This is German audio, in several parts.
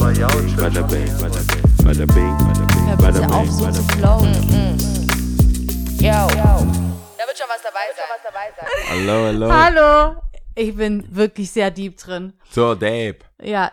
Aber ja, Bada bing, bada bing, bada bing, bada bing, Hör bada bitte auf, bing, so bada zu bing. flowen. Yo. Da wird schon was dabei sein. Hallo, hallo. Hallo! Ich bin wirklich sehr deep drin. So, Dave. Ja,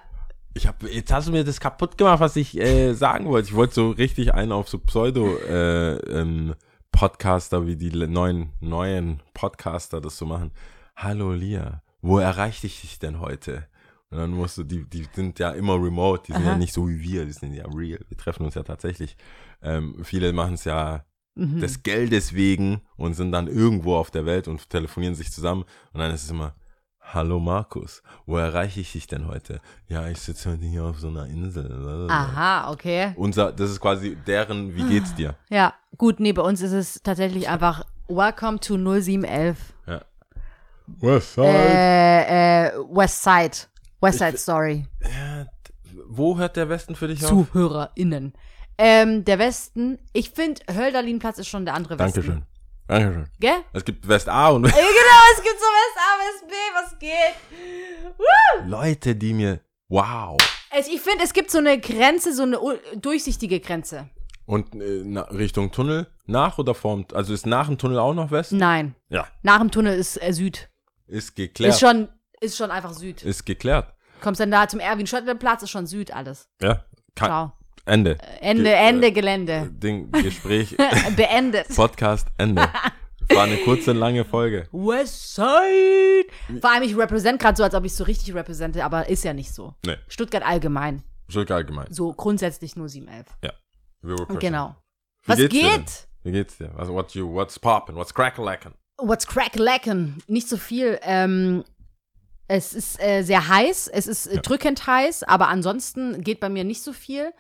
Ich hab, jetzt hast du mir das kaputt gemacht, was ich äh, sagen wollte. Ich wollte so richtig einen auf so Pseudo äh, ähm, Podcaster, wie die neuen, neuen Podcaster das so machen. Hallo Lia, wo erreichte ich dich denn heute? Und dann musst du, die, die sind ja immer remote, die sind ja Aha. nicht so wie wir, die sind ja real. Wir treffen uns ja tatsächlich. Ähm, viele machen es ja Mhm. des Geldes wegen und sind dann irgendwo auf der Welt und telefonieren sich zusammen. Und dann ist es immer, Hallo Markus, wo erreiche ich dich denn heute? Ja, ich sitze heute hier auf so einer Insel. aha, okay. Unser, das ist quasi deren, wie geht's dir? Ja, gut, nee, bei uns ist es tatsächlich einfach Welcome to 0711. Ja. Was? Äh, äh, West Side. West Side Story. Wo hört der Westen für dich auf? ZuhörerInnen. Ähm, der Westen, ich finde, Hölderlinplatz ist schon der andere Westen. Dankeschön. Dankeschön. Gell? Es gibt West A und Ja, genau, es gibt so West A, West B, was geht? Woo! Leute, die mir, wow. Also ich finde, es gibt so eine Grenze, so eine durchsichtige Grenze. Und äh, na, Richtung Tunnel, nach oder vorm, also ist nach dem Tunnel auch noch West? Nein. Ja. Nach dem Tunnel ist äh, Süd. Ist geklärt. Ist schon, ist schon einfach Süd. Ist geklärt. Kommst dann da zum Erwin-Schottler-Platz, ist schon Süd alles. Ja. Kein, Ciao. Ende. Ende, Ge- äh, Ende Gelände. Ding, Gespräch, Beendet. Podcast, Ende. War eine kurze, lange Folge. Westside. Vor allem, ich represent gerade so, als ob ich so richtig represente, aber ist ja nicht so. Nee, Stuttgart allgemein. Stuttgart allgemein. So grundsätzlich nur 711. Ja. Genau. Wie Was geht's geht? Wie geht's dir? Was, what you, what's poppin'? What's crack-a-lackin'? What's crack lecken? Nicht so viel. Ähm, es ist äh, sehr heiß, es ist äh, drückend heiß, aber ansonsten geht bei mir nicht so viel.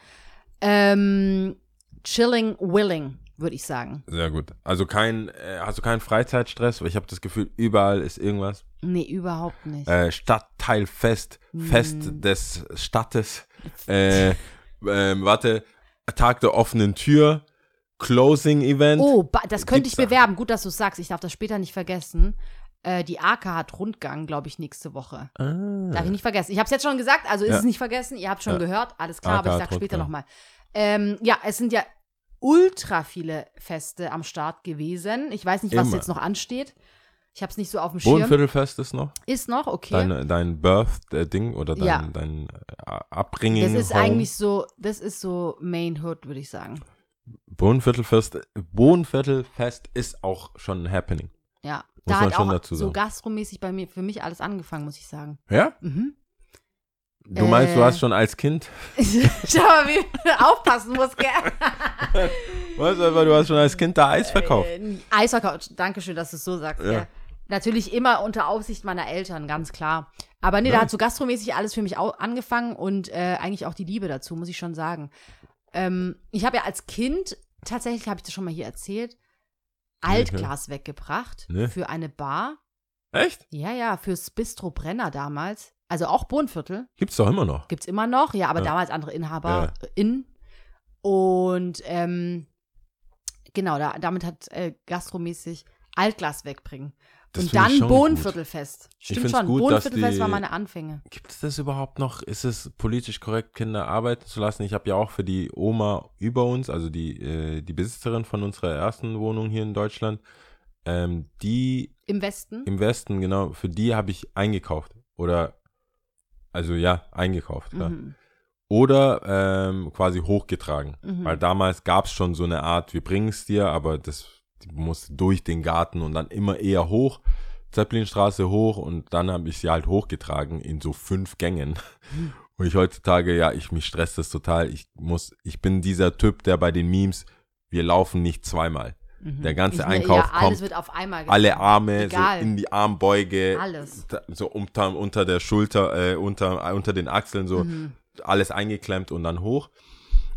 Ähm, chilling, willing, würde ich sagen. Sehr gut. Also kein, äh, hast du keinen Freizeitstress? Weil ich habe das Gefühl, überall ist irgendwas. Nee, überhaupt nicht. Äh, Stadtteilfest, Fest Hm. des Stadtes. Äh, ähm, warte, Tag der offenen Tür, Closing Event. oh, das könnte Gibt's ich da? bewerben. Gut, dass du es sagst. Ich darf das später nicht vergessen. Äh, die AK hat Rundgang, glaube ich, nächste Woche. Ah. Darf ich nicht vergessen. Ich habe es jetzt schon gesagt, also ist Ja. es nicht vergessen. Ihr habt schon Ja. gehört, alles klar, AK aber ich hat sag später nochmal. Ähm, ja, es sind ja ultra viele Feste am Start gewesen. Ich weiß nicht, was Immer. jetzt noch ansteht. Ich habe es nicht so auf dem Schirm. Bodenviertelfest ist noch. Ist noch, okay. Dein, dein Birth-Ding oder dein, Ja. dein äh, Upbringing. das ist Home. eigentlich so, das ist so Main Hood, würde ich sagen. Bodenviertelfest, Bodenviertelfest ist auch schon ein Happening. Ja. Da hat auch so gastromäßig bei mir, für mich alles angefangen, muss ich sagen. Ja? Mhm. Du meinst, du Äh. hast schon als Kind, Schau mal, wie aufpassen muss, gell? weißt du, aber du hast schon als Kind da Eis verkauft. Äh, Eisverkauf, dankeschön, dass du es so sagst. Ja. Ja. Natürlich immer unter Aufsicht meiner Eltern, ganz klar. Aber nee, da Ja. hat so gastromäßig alles für mich au angefangen und äh, eigentlich auch die Liebe dazu, muss ich schon sagen. Ähm, ich habe ja als Kind, tatsächlich habe ich das schon mal hier erzählt, Altglas weggebracht Nee. für eine Bar. Echt? Ja, ja, fürs Bistro Brenner damals. Also auch Bohnviertel. Gibt's doch immer noch. Gibt's immer noch, ja, aber Ja. damals andere Inhaber in. Und ähm, genau, da, damit hat äh, gastromäßig Altglas wegbringen. Das und dann Bohnenviertelfest. Stimmt schon, gut, Bohnenviertelfest war meine Anfänge. Gibt es das überhaupt noch? Ist es politisch korrekt, Kinder arbeiten zu lassen? Ich habe ja auch für die Oma über uns, also die, äh, die Besitzerin von unserer ersten Wohnung hier in Deutschland, ähm, die Im Westen? im Westen, genau, für die habe ich eingekauft. Oder, also ja, eingekauft, klar. Mhm. Oder ähm, quasi hochgetragen. Mhm. Weil damals gab es schon so eine Art, wir bringen es dir, aber das die musste durch den Garten und dann immer eher hoch, Zeppelinstraße hoch und dann habe ich sie halt hochgetragen in so fünf Gängen. Und ich heutzutage, ja, ich mich stresst das total. Ich muss, ich bin dieser Typ, der bei den Memes, wir laufen nicht zweimal. Mhm. Der ganze Ich- Einkauf ja, alles kommt, wird auf einmal alle. Arme so in die Armbeuge, Alles. so unter, unter der Schulter, äh, unter, unter den Achseln, so Mhm. alles eingeklemmt und dann hoch.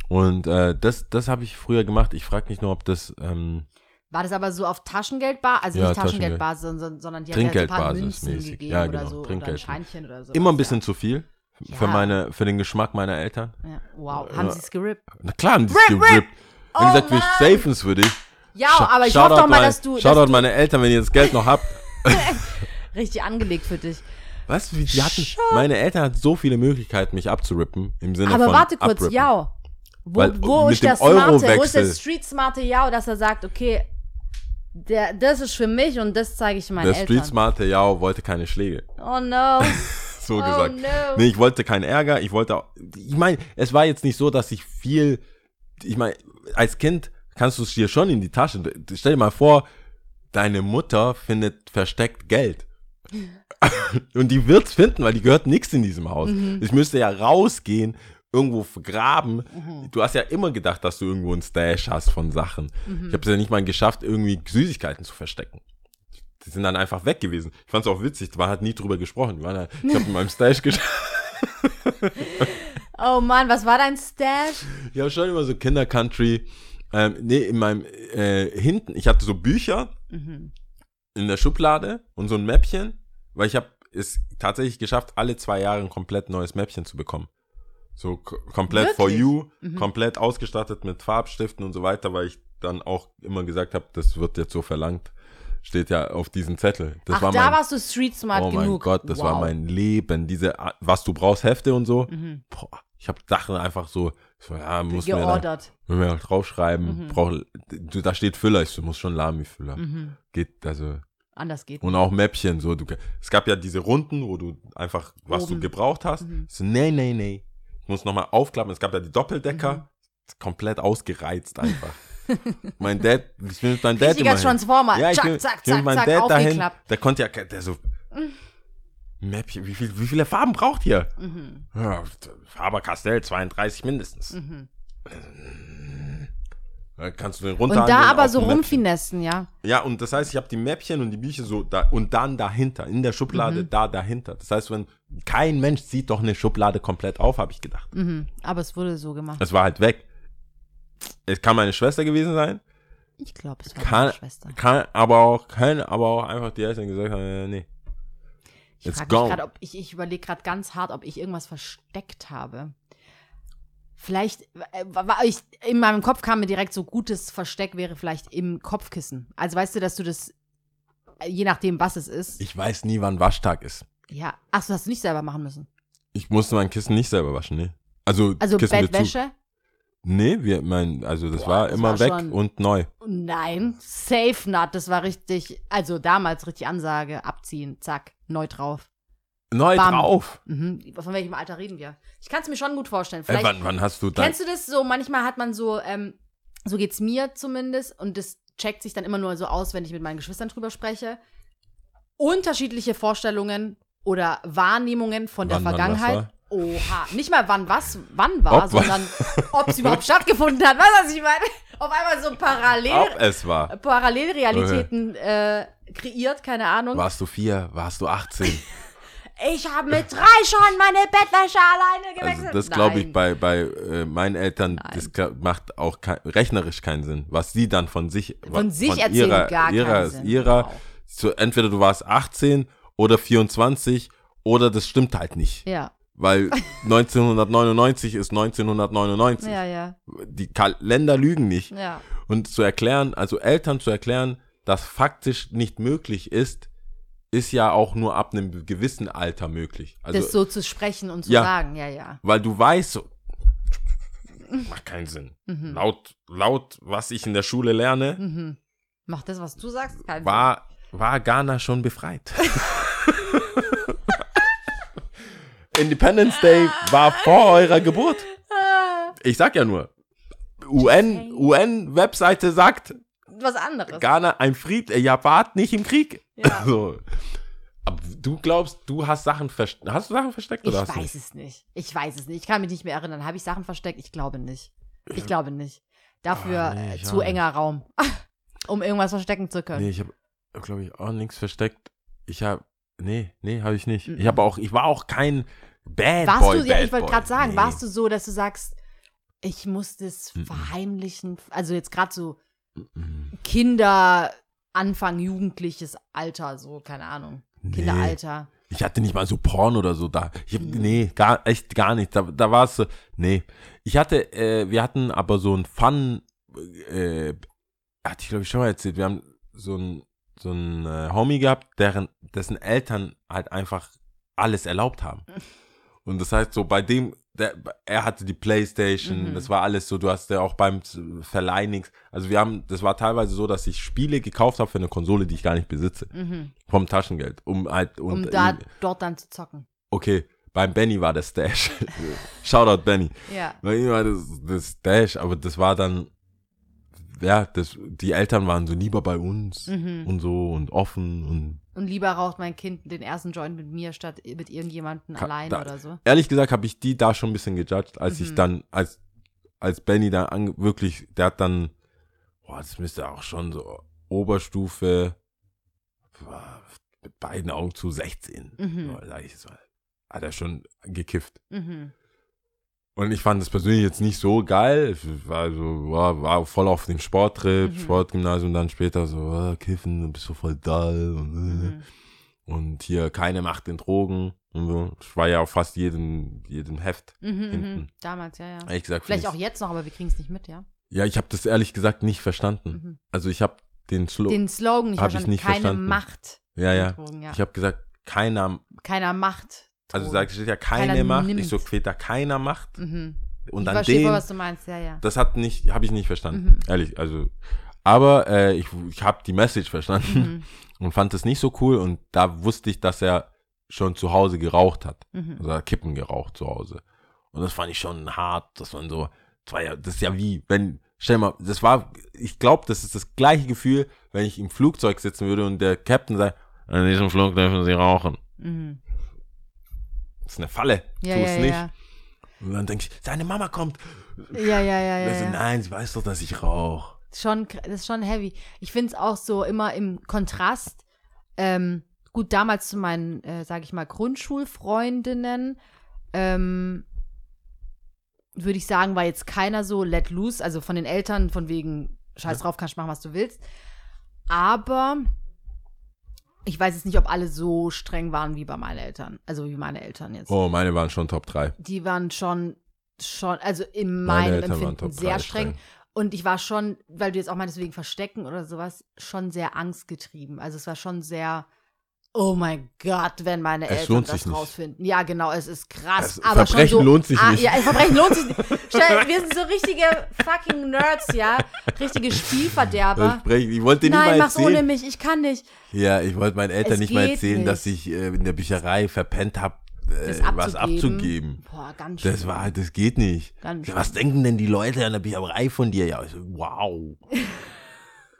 Und äh, das, das habe ich früher gemacht. Ich frage mich nur, ob das ähm, War das aber so auf Taschengeldbar? Also Ja, nicht Taschengeldbasis, sondern, sondern die haben ja so ein paar Trinkgeldbasis Münzen mäßig. gegeben Ja, oder genau, so. Oder ein Trinkgeld. Scheinchen oder so. immer ein bisschen zu viel für, Ja. meine, für den Geschmack meiner Eltern. Ja. Wow, haben sie es gerippt? Na klar, haben Rip, es gerippt. rip. Haben Oh gesagt, wir safen es für dich. Ja, Scha- aber ich hoffe doch mal, dass du, dass Shoutout du meine Eltern, wenn ihr das Geld noch habt. richtig angelegt für dich. Wie die hatten, meine Eltern hatten so viele Möglichkeiten, mich abzurippen, im Sinne Aber von warte kurz. Yao. Wo, wo ist der smarte, wo ist der street smarte Yao, dass er sagt, okay, der, das ist für mich und das zeige ich meinen Der Eltern. Street Smarte Yao wollte keine Schläge. oh no. So Oh, gesagt. no. Nee, ich wollte keinen Ärger, ich wollte auch, ich meine, es war jetzt nicht so, dass ich viel, ich meine, als Kind kannst du es dir schon in die Tasche, stell dir mal vor, deine Mutter findet versteckt Geld. Und die wird's finden, weil die gehört nichts in diesem Haus. Mhm. Ich müsste ja rausgehen, irgendwo vergraben. Du hast ja immer gedacht, dass du irgendwo einen Stash hast von Sachen. Mhm. Ich habe es ja nicht mal geschafft, irgendwie Süßigkeiten zu verstecken. Die sind dann einfach weg gewesen. Ich fand es auch witzig, man hat nie drüber gesprochen. Halt, ich habe in meinem Stash geschafft. Oh Mann, was war dein Stash? Ja, schon immer so Kinder-Country. Ähm, nee, in meinem, äh, hinten, ich hatte so Bücher Mhm. in der Schublade und so ein Mäppchen, weil ich habe es tatsächlich geschafft, alle zwei Jahre ein komplett neues Mäppchen zu bekommen. So komplett for Wirklich? you, Mhm. komplett ausgestattet mit Farbstiften und so weiter, weil ich dann auch immer gesagt habe, das wird jetzt so verlangt. Steht ja auf diesem Zettel. Das Ach, war da mein, warst du street smart Oh mein genug. Gott, das wow. war mein Leben. Diese, was du brauchst, Hefte und so. Mhm. Boah, ich habe Sachen einfach so, so ja, muss mir da, geordert. wenn wir auch draufschreiben, Mhm. brauch, du, da steht Füller, ich so, muss schon Lami-Füller. Mhm. Geht, also, Anders geht. und auch Mäppchen, so, du, es gab ja diese Runden, wo du einfach, was Oben. du gebraucht hast. Mhm. So, nee, nee, nee. Ich muss nochmal aufklappen, es gab ja die Doppeldecker, Mhm. komplett ausgereizt einfach. mein Dad, ich will mit meinem Dad Richtiger immer hin. Transformer. Ja, ich zack, will, zack, zack, zack, Dad dahin, der konnte ja, der so, Mäppchen, wie, viel, wie viele Farben braucht ihr? Mhm. Ja, Faber-Castell 32 mindestens. Mhm. Kannst du den Und runterhandeln da aber so rumfinessen, ja. Ja, und das heißt, ich habe die Mäppchen und die Bücher so da und dann dahinter, in der Schublade, Mhm. da dahinter. Das heißt, wenn kein Mensch sieht doch eine Schublade komplett auf, habe ich gedacht. Mhm. Aber es wurde so gemacht. Es war halt weg. Es kann meine Schwester gewesen sein, Ich glaube, es war kann, meine Schwester. kann aber auch, kann aber auch einfach die Eltern gesagt haben, äh, nee. Ich It's gone. gerade, ob ich, ich überlege gerade ganz hart, ob ich irgendwas versteckt habe. Vielleicht, äh, war ich, in meinem Kopf kam mir direkt so gutes Versteck wäre vielleicht im Kopfkissen. Also weißt du, dass du das, äh, je nachdem, was es ist. Ich weiß nie, wann Waschtag ist. ja. Ach, so hast du nicht selber machen müssen. Ich musste mein Kissen nicht selber waschen, nee. Also, Also Kissenbezug. Bettwäsche? Nee, wir, mein, also das Boah, war das immer war weg schon- und neu. Nein, safe not. Das war richtig, also damals richtig Ansage, abziehen, zack, neu drauf. Neu Bam. drauf. Mhm. Von welchem Alter reden wir? Ich kann es mir schon gut vorstellen. Ey, Vielleicht, wann, wann hast du dein, Kennst du das so? Manchmal hat man so, ähm, so geht's mir zumindest, und das checkt sich dann immer nur so aus, wenn ich mit meinen Geschwistern drüber spreche. Unterschiedliche Vorstellungen oder Wahrnehmungen von der Wann wann Vergangenheit. Oha. Nicht mal wann was wann war, Ob- sondern ob es überhaupt stattgefunden hat. Weißt du, was ich meine? Auf einmal so parallel, Ob es war. Parallelrealitäten äh, kreiert, keine Ahnung. Warst du vier? Warst du 18? Ich habe mit drei schon meine Bettwäsche alleine gewechselt. Also das glaube ich bei, bei äh, meinen Eltern, Nein. das macht auch kein, rechnerisch keinen Sinn. Was sie dann von sich Von sich erzählen ihrer, gar ihrer, keinen Sinn. ihrer Wow. so entweder du warst 18 oder 24 oder das stimmt halt nicht. Ja, Weil 1999 ist 1999. ja, ja, Die Kalender lügen nicht. ja. Und zu erklären, also Eltern zu erklären, dass faktisch nicht möglich ist, ist ja auch nur ab einem gewissen Alter möglich. Also, das so zu sprechen und zu Ja. sagen, ja, ja. weil du weißt, so, macht keinen Sinn. Mhm. Laut, laut, was ich in der Schule lerne, Mhm. Macht das, was du sagst, keinen war, war Ghana schon befreit. Independence Day war vor eurer Geburt. Sinn. Ich sag ja nur, UN, UN-Webseite sagt, Was anderes. Ghana ein Fried, äh, wart nicht im Krieg. Ja. So. Aber du glaubst, du hast Sachen versteckt. Hast du Sachen versteckt Ich oder du weiß nicht? es nicht. Ich weiß es nicht. Ich kann mich nicht mehr erinnern. Habe ich Sachen versteckt? Ich glaube nicht. Ich glaube nicht. Dafür Ah, nee, ich zu auch enger Raum, um irgendwas verstecken zu können. Nee, ich habe, glaube ich, auch nichts versteckt. Ich habe, nee, nee, habe ich nicht. Mhm. Ich habe auch, ich war auch kein Bad warst Boy. du, ja, Bad ich wollte gerade sagen, nee. warst du so, dass du sagst, ich muss das Mhm. verheimlichen? Also jetzt gerade so. Kinder, Anfang jugendliches Alter, so, keine Ahnung. Nee. Kinderalter. Ich hatte nicht mal so Porn oder so da. Ich hab, Mhm. Nee, gar, echt gar nicht. Da, da war es so, nee. Ich hatte, äh, wir hatten aber so ein Fun, äh, hatte ich glaube ich schon mal erzählt, wir haben so ein, so ein äh, Homie gehabt, deren, dessen Eltern halt einfach alles erlaubt haben. Und das heißt so, bei dem, der, er hatte die Playstation, Mhm. das war alles so, du hast ja auch beim Verleih nichts. Also wir haben, das war teilweise so, dass ich Spiele gekauft habe für eine Konsole, die ich gar nicht besitze. Mhm. Vom Taschengeld. Um halt, Um und, da, dort dann zu zocken. okay, beim Benny war der Stash. Shoutout Benny. Ja. Bei ihm war das, das Stash, aber das war dann, ja, das, die Eltern waren so lieber bei uns Mhm. und so und offen und Und lieber raucht mein Kind den ersten Joint mit mir statt mit irgendjemandem allein da- oder so. ehrlich gesagt habe ich die da schon ein bisschen gejudged, als ich Mhm. dann, als, als Benny da an, wirklich, der hat dann, boah, das müsste auch schon so Oberstufe, boah, mit beiden Augen zu 16, Mhm. so, sag ich so, hat er schon gekifft. Mhm. Und ich fand das persönlich jetzt nicht so geil. Ich war war, voll auf dem Sporttrip, Mhm. Sportgymnasium, dann später so, ah, kiffen, du bist so voll dull und, Mhm. und hier keine Macht in Drogen und so. Ich war ja auf fast jedem, jedem Heft. Mhm, mhm. Hinten. Damals, ja, ja. Ehrlich gesagt, Vielleicht auch jetzt noch, aber wir kriegen es nicht mit, ja. ja, ich habe das ehrlich gesagt nicht verstanden. Mhm. Also ich habe den Slogan, Den Slogan nicht Hab ich verstanden. nicht Keine verstanden. Macht. ja, ja. Drogen, ja. Ich habe gesagt, keiner, Keiner Macht. Also Drogen. sagt steht ja keine Keiner Macht. nimmt. Ich so, Queta, keiner Macht. Mhm. Und ich dann verstehe den, was du meinst, ja, ja. das hat nicht, habe ich nicht verstanden. Mhm. Ehrlich, also. Aber äh, ich, ich habe die Message verstanden Mhm. und fand es nicht so cool. Und da wusste ich, dass er schon zu Hause geraucht hat. Mhm. Also Kippen geraucht zu Hause. Und das fand ich schon hart, dass man so, das, war ja, das ist ja wie, wenn, stell mal, das war, ich glaube, das ist das gleiche Gefühl, wenn ich im Flugzeug sitzen würde und der Captain sagt, in diesem Flug dürfen Sie rauchen. Mhm. Das ist eine Falle. Ja, tu es ja, nicht. ja. Und dann denke ich, seine Mama kommt. Ja, ja, ja, ja. Also, nein, sie weiß doch, dass ich rauche. Schon, das ist schon heavy. Ich finde es auch so immer im Kontrast. Ähm, gut, damals zu meinen, äh, sage ich mal, Grundschulfreundinnen, ähm, würde ich sagen, war jetzt keiner so let loose, also von den Eltern, von wegen, scheiß drauf, kannst machen, was du willst. Aber ich weiß jetzt nicht, ob alle so streng waren wie bei meinen Eltern. Also wie meine Eltern jetzt. Oh, meine waren schon Top 3. Die waren schon, schon, also in Meine meinem Eltern waren Empfinden sehr 3 streng. streng. Und ich war schon, weil du jetzt auch meinst, wegen Verstecken oder sowas, schon sehr angstgetrieben. Also es war schon sehr, oh mein Gott, wenn meine Es Eltern das nicht. rausfinden. Ja, genau, es ist krass. Es- aber Verbrechen so, lohnt sich ah, nicht. Ja, Verbrechen lohnt sich nicht. Stell, wir sind so richtige fucking Nerds, ja. Richtige Spielverderber. Ich, sprech- ich wollte dir nicht Nein, mal mach's ohne erzählen. mich, ich kann nicht. Ja, ich wollte meinen Eltern Es nicht mal erzählen, nicht. dass ich äh, in der Bücherei verpennt habe, äh, Das was abzugeben. Boah, ganz Das schlimm. war, das geht nicht. Ganz Ja, Was denken denn die Leute an der Bücherei von dir? Ja, ich so, wow.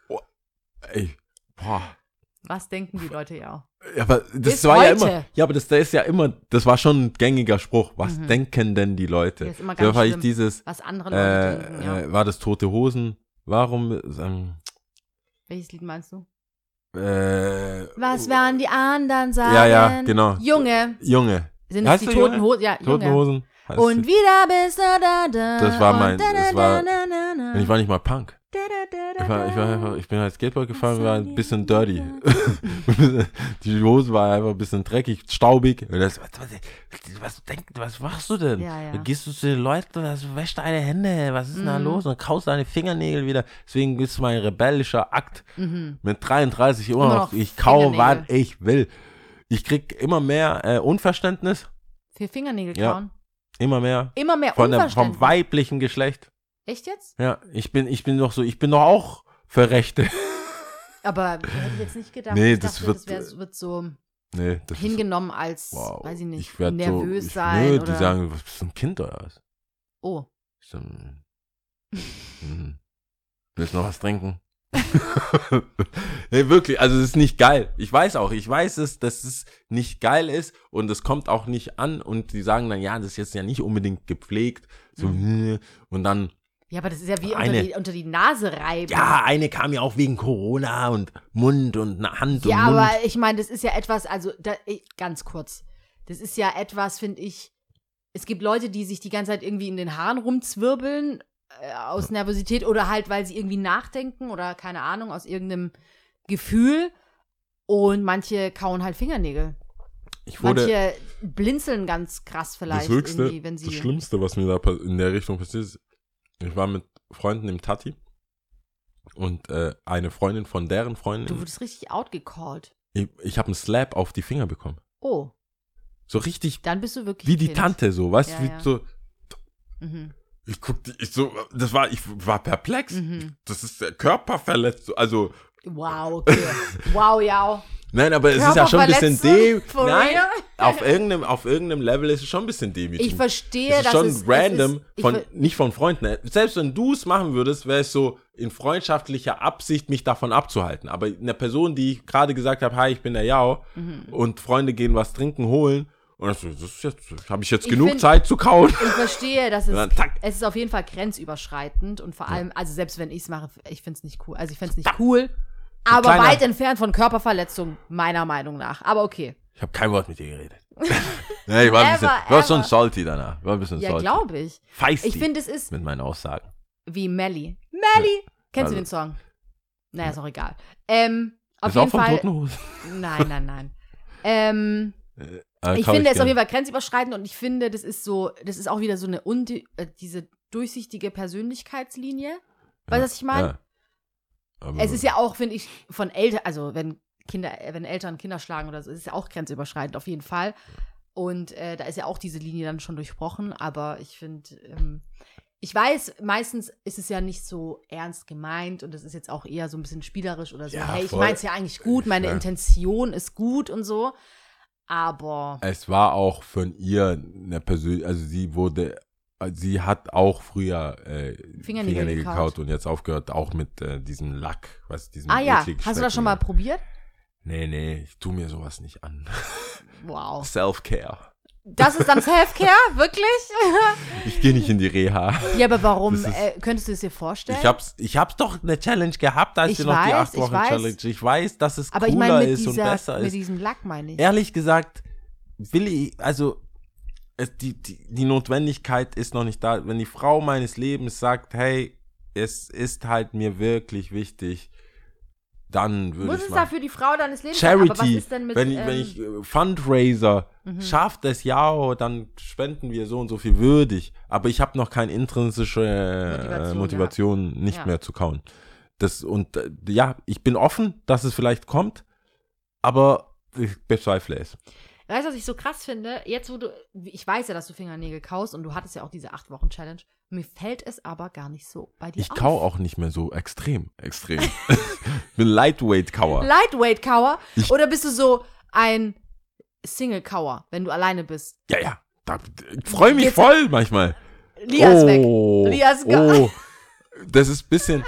Oh, Ey, boah. Was denken die Leute ja auch? Ja, aber das Bis war ja heute. immer, ja, aber das, das ist ja immer, das war schon ein gängiger Spruch. Was Mhm. denken denn die Leute? Das ist immer Da ganz war ich schlimm. dieses, Was andere Leute denken, äh, ja. äh, war das Tote Hosen? Warum, ähm, Welches Lied meinst du? äh, Was werden die anderen sagen? Ja, ja, genau. Junge. Junge. Sind es die toten? Hosen? Ja, Toten Junge. Hosen. Heißt Und wieder bist du da, da. Das war mein- und da, da, das war- da, da, da, Und ich war nicht mal Punk. Ich, war, ich, war einfach, ich bin halt Skateboard gefahren, war ein bisschen dirty. Die Hose war einfach ein bisschen dreckig, staubig. Das, was, was, was, denk, was machst du denn? Ja, ja. Gehst du zu den Leuten, was, wäsch deine Hände, was ist denn da Mhm. los? Und kaust deine Fingernägel wieder. Deswegen ist mein rebellischer Akt Mhm. mit 33 immer, noch, ich kau, was ich will. Ich krieg immer mehr äh, Unverständnis, Für Fingernägel Ja. Immer mehr Immer mehr von der, vom weiblichen Geschlecht. Echt jetzt? Ja, ich bin, ich bin doch so, ich bin doch auch für Rechte. Aber hätte ich jetzt nicht gedacht. Nee, ich das dachte, wird- das wär, wird so Nee, das ist hingenommen als, Wow. weiß ich nicht, werd nervös so, ich, sein. Nö, oder, die sagen, was bist du ein Kind oder was? oh, Ich so, mm, mhm. Willst du noch was trinken? nee, wirklich, also es ist nicht geil. Ich weiß auch, ich weiß es, dass es nicht geil ist und es kommt auch nicht an und die sagen dann, ja, das ist jetzt ja nicht unbedingt gepflegt. So, Mhm. und dann, ja, aber das ist ja wie unter Eine- die, unter die Nase reiben. ja, eine kam ja auch wegen Corona und Mund und Hand Ja, und Mund. aber ich meine, das ist ja etwas, also da, ich, ganz kurz. Das ist ja etwas, finde ich. Es gibt Leute, die sich die ganze Zeit irgendwie in den Haaren rumzwirbeln aus Nervosität oder halt, weil sie irgendwie nachdenken oder keine Ahnung, aus irgendeinem Gefühl. Und manche kauen halt Fingernägel. ich wurde, Manche blinzeln ganz krass vielleicht das Höchste, irgendwie, wenn sie. das Schlimmste, was mir da in der Richtung passiert ist, ich war mit Freunden im Tati und äh, eine Freundin von deren du Freundin, wurdest richtig outgecallt. ich, ich habe einen Slap auf die Finger bekommen. Oh. So richtig Dann bist du wirklich wie die kind. Tante, so, weißt Ja, du, wie ja. so, Mhm. Ich guck, die- ich so, das war, ich war perplex. Mhm. Das ist äh, Körperverletzung, also, Wow, okay. wow, ja. nein, aber es ist ja schon ein bisschen dem, Körperverletzung? For nein, auf irgendeinem, auf irgendeinem Level ist es schon ein bisschen demütigend. Ich verstehe, Es ist schon es es random, ist, ich von, nicht von Freunden. Selbst wenn du es machen würdest, wäre es so in freundschaftlicher Absicht, mich davon abzuhalten. Aber eine Person, die ich gerade gesagt habe, hi, ich bin der Jao, Mhm. und Freunde gehen was trinken, holen, und das, ist jetzt, habe ich jetzt Ich genug find- Zeit zu kauen. Ich verstehe, dass es, dann es ist auf jeden Fall grenzüberschreitend und vor allem, also selbst wenn ich es mache, ich finde es nicht cool. Also ich finde es nicht cool, aber kleiner- weit entfernt von Körperverletzung, meiner Meinung nach. Aber okay. Ich habe kein Wort mit dir geredet. ja, ich war, ein bisschen, Ever, war schon salty danach. Ich war ein bisschen Ja, salty. glaube ich. Feisty Ich finde, es ist mit meinen Aussagen. wie Melly. Melly! Kennst Also- du den Song? Naja, ist auch egal. Ähm, auf ist auch jeden von Fall. Toten Hosen. Nein, nein, nein. ähm, Äh, ich finde es auf gern. jeden Fall grenzüberschreitend und ich finde, das ist so, das ist auch wieder so eine undi äh, diese durchsichtige Persönlichkeitslinie. Weißt du, was ich meine? Ja. Es ist ja auch, finde ich, von Eltern, also wenn Kinder, äh, wenn Eltern Kinder schlagen oder so, ist es ja auch grenzüberschreitend auf jeden Fall. Und äh, da ist ja auch diese Linie dann schon durchbrochen, aber ich finde, ähm, ich weiß, meistens ist es ja nicht so ernst gemeint und es ist jetzt auch eher so ein bisschen spielerisch oder so. Ja, hey, ich meine es ja eigentlich gut, meine Ja. Intention ist gut und so. Aber Es war auch von ihr eine Persönlichkeit, also sie wurde, sie hat auch früher äh, Fingernägel Fingernägel gekaut. gekaut und jetzt aufgehört, auch mit äh, diesem Lack, was diesem ah ja, hast du das schon mal probiert? Nee, nee, ich tu mir sowas nicht an. Wow. Self-Care. Das ist dann Self-Care, wirklich? Ich gehe nicht in die Reha. ja, aber warum? Ist- Äh, könntest du es dir vorstellen? Ich hab's, ich hab's doch eine Challenge gehabt, als Ich wir noch die weiß, 8 ich Wochen weiß. Challenge. Ich weiß, dass es aber ich cooler meine mit, ist und dieser, besser mit ist. diesem Lack, meine ich. Ehrlich gesagt, will ich, also es, die, die, die Notwendigkeit ist noch nicht da. Wenn die Frau meines Lebens sagt, hey, es ist halt mir wirklich wichtig, dann würde Muss ich es machen. dafür die Frau deines Lebens sein? Charity, denn mit, wenn, ich, ähm, wenn ich äh, Fundraiser Mhm. schafft es ja, dann spenden wir so und so viel würdig. Aber ich habe noch keine intrinsische Motivation Motivation, Motivation nicht Ja. mehr zu kauen. Das und äh, ja, ich bin offen, dass es vielleicht kommt, aber ich bezweifle es. Weißt du, was ich so krass finde? Jetzt, wo du, ich weiß ja, dass du Fingernägel kaust und du hattest ja auch diese 8-Wochen-Challenge. Mir fällt es aber gar nicht so bei dir Ich auf. kau auch nicht mehr so extrem, extrem. bin Lightweight-Kauer. Lightweight-Kauer? Ich- Oder bist du so ein Single-Kauer, wenn du alleine bist? Ja, ja. Da, ich freue mich Geht's- voll manchmal. Lia ist weg. oh, Lia ist ga- oh, das ist ein bisschen.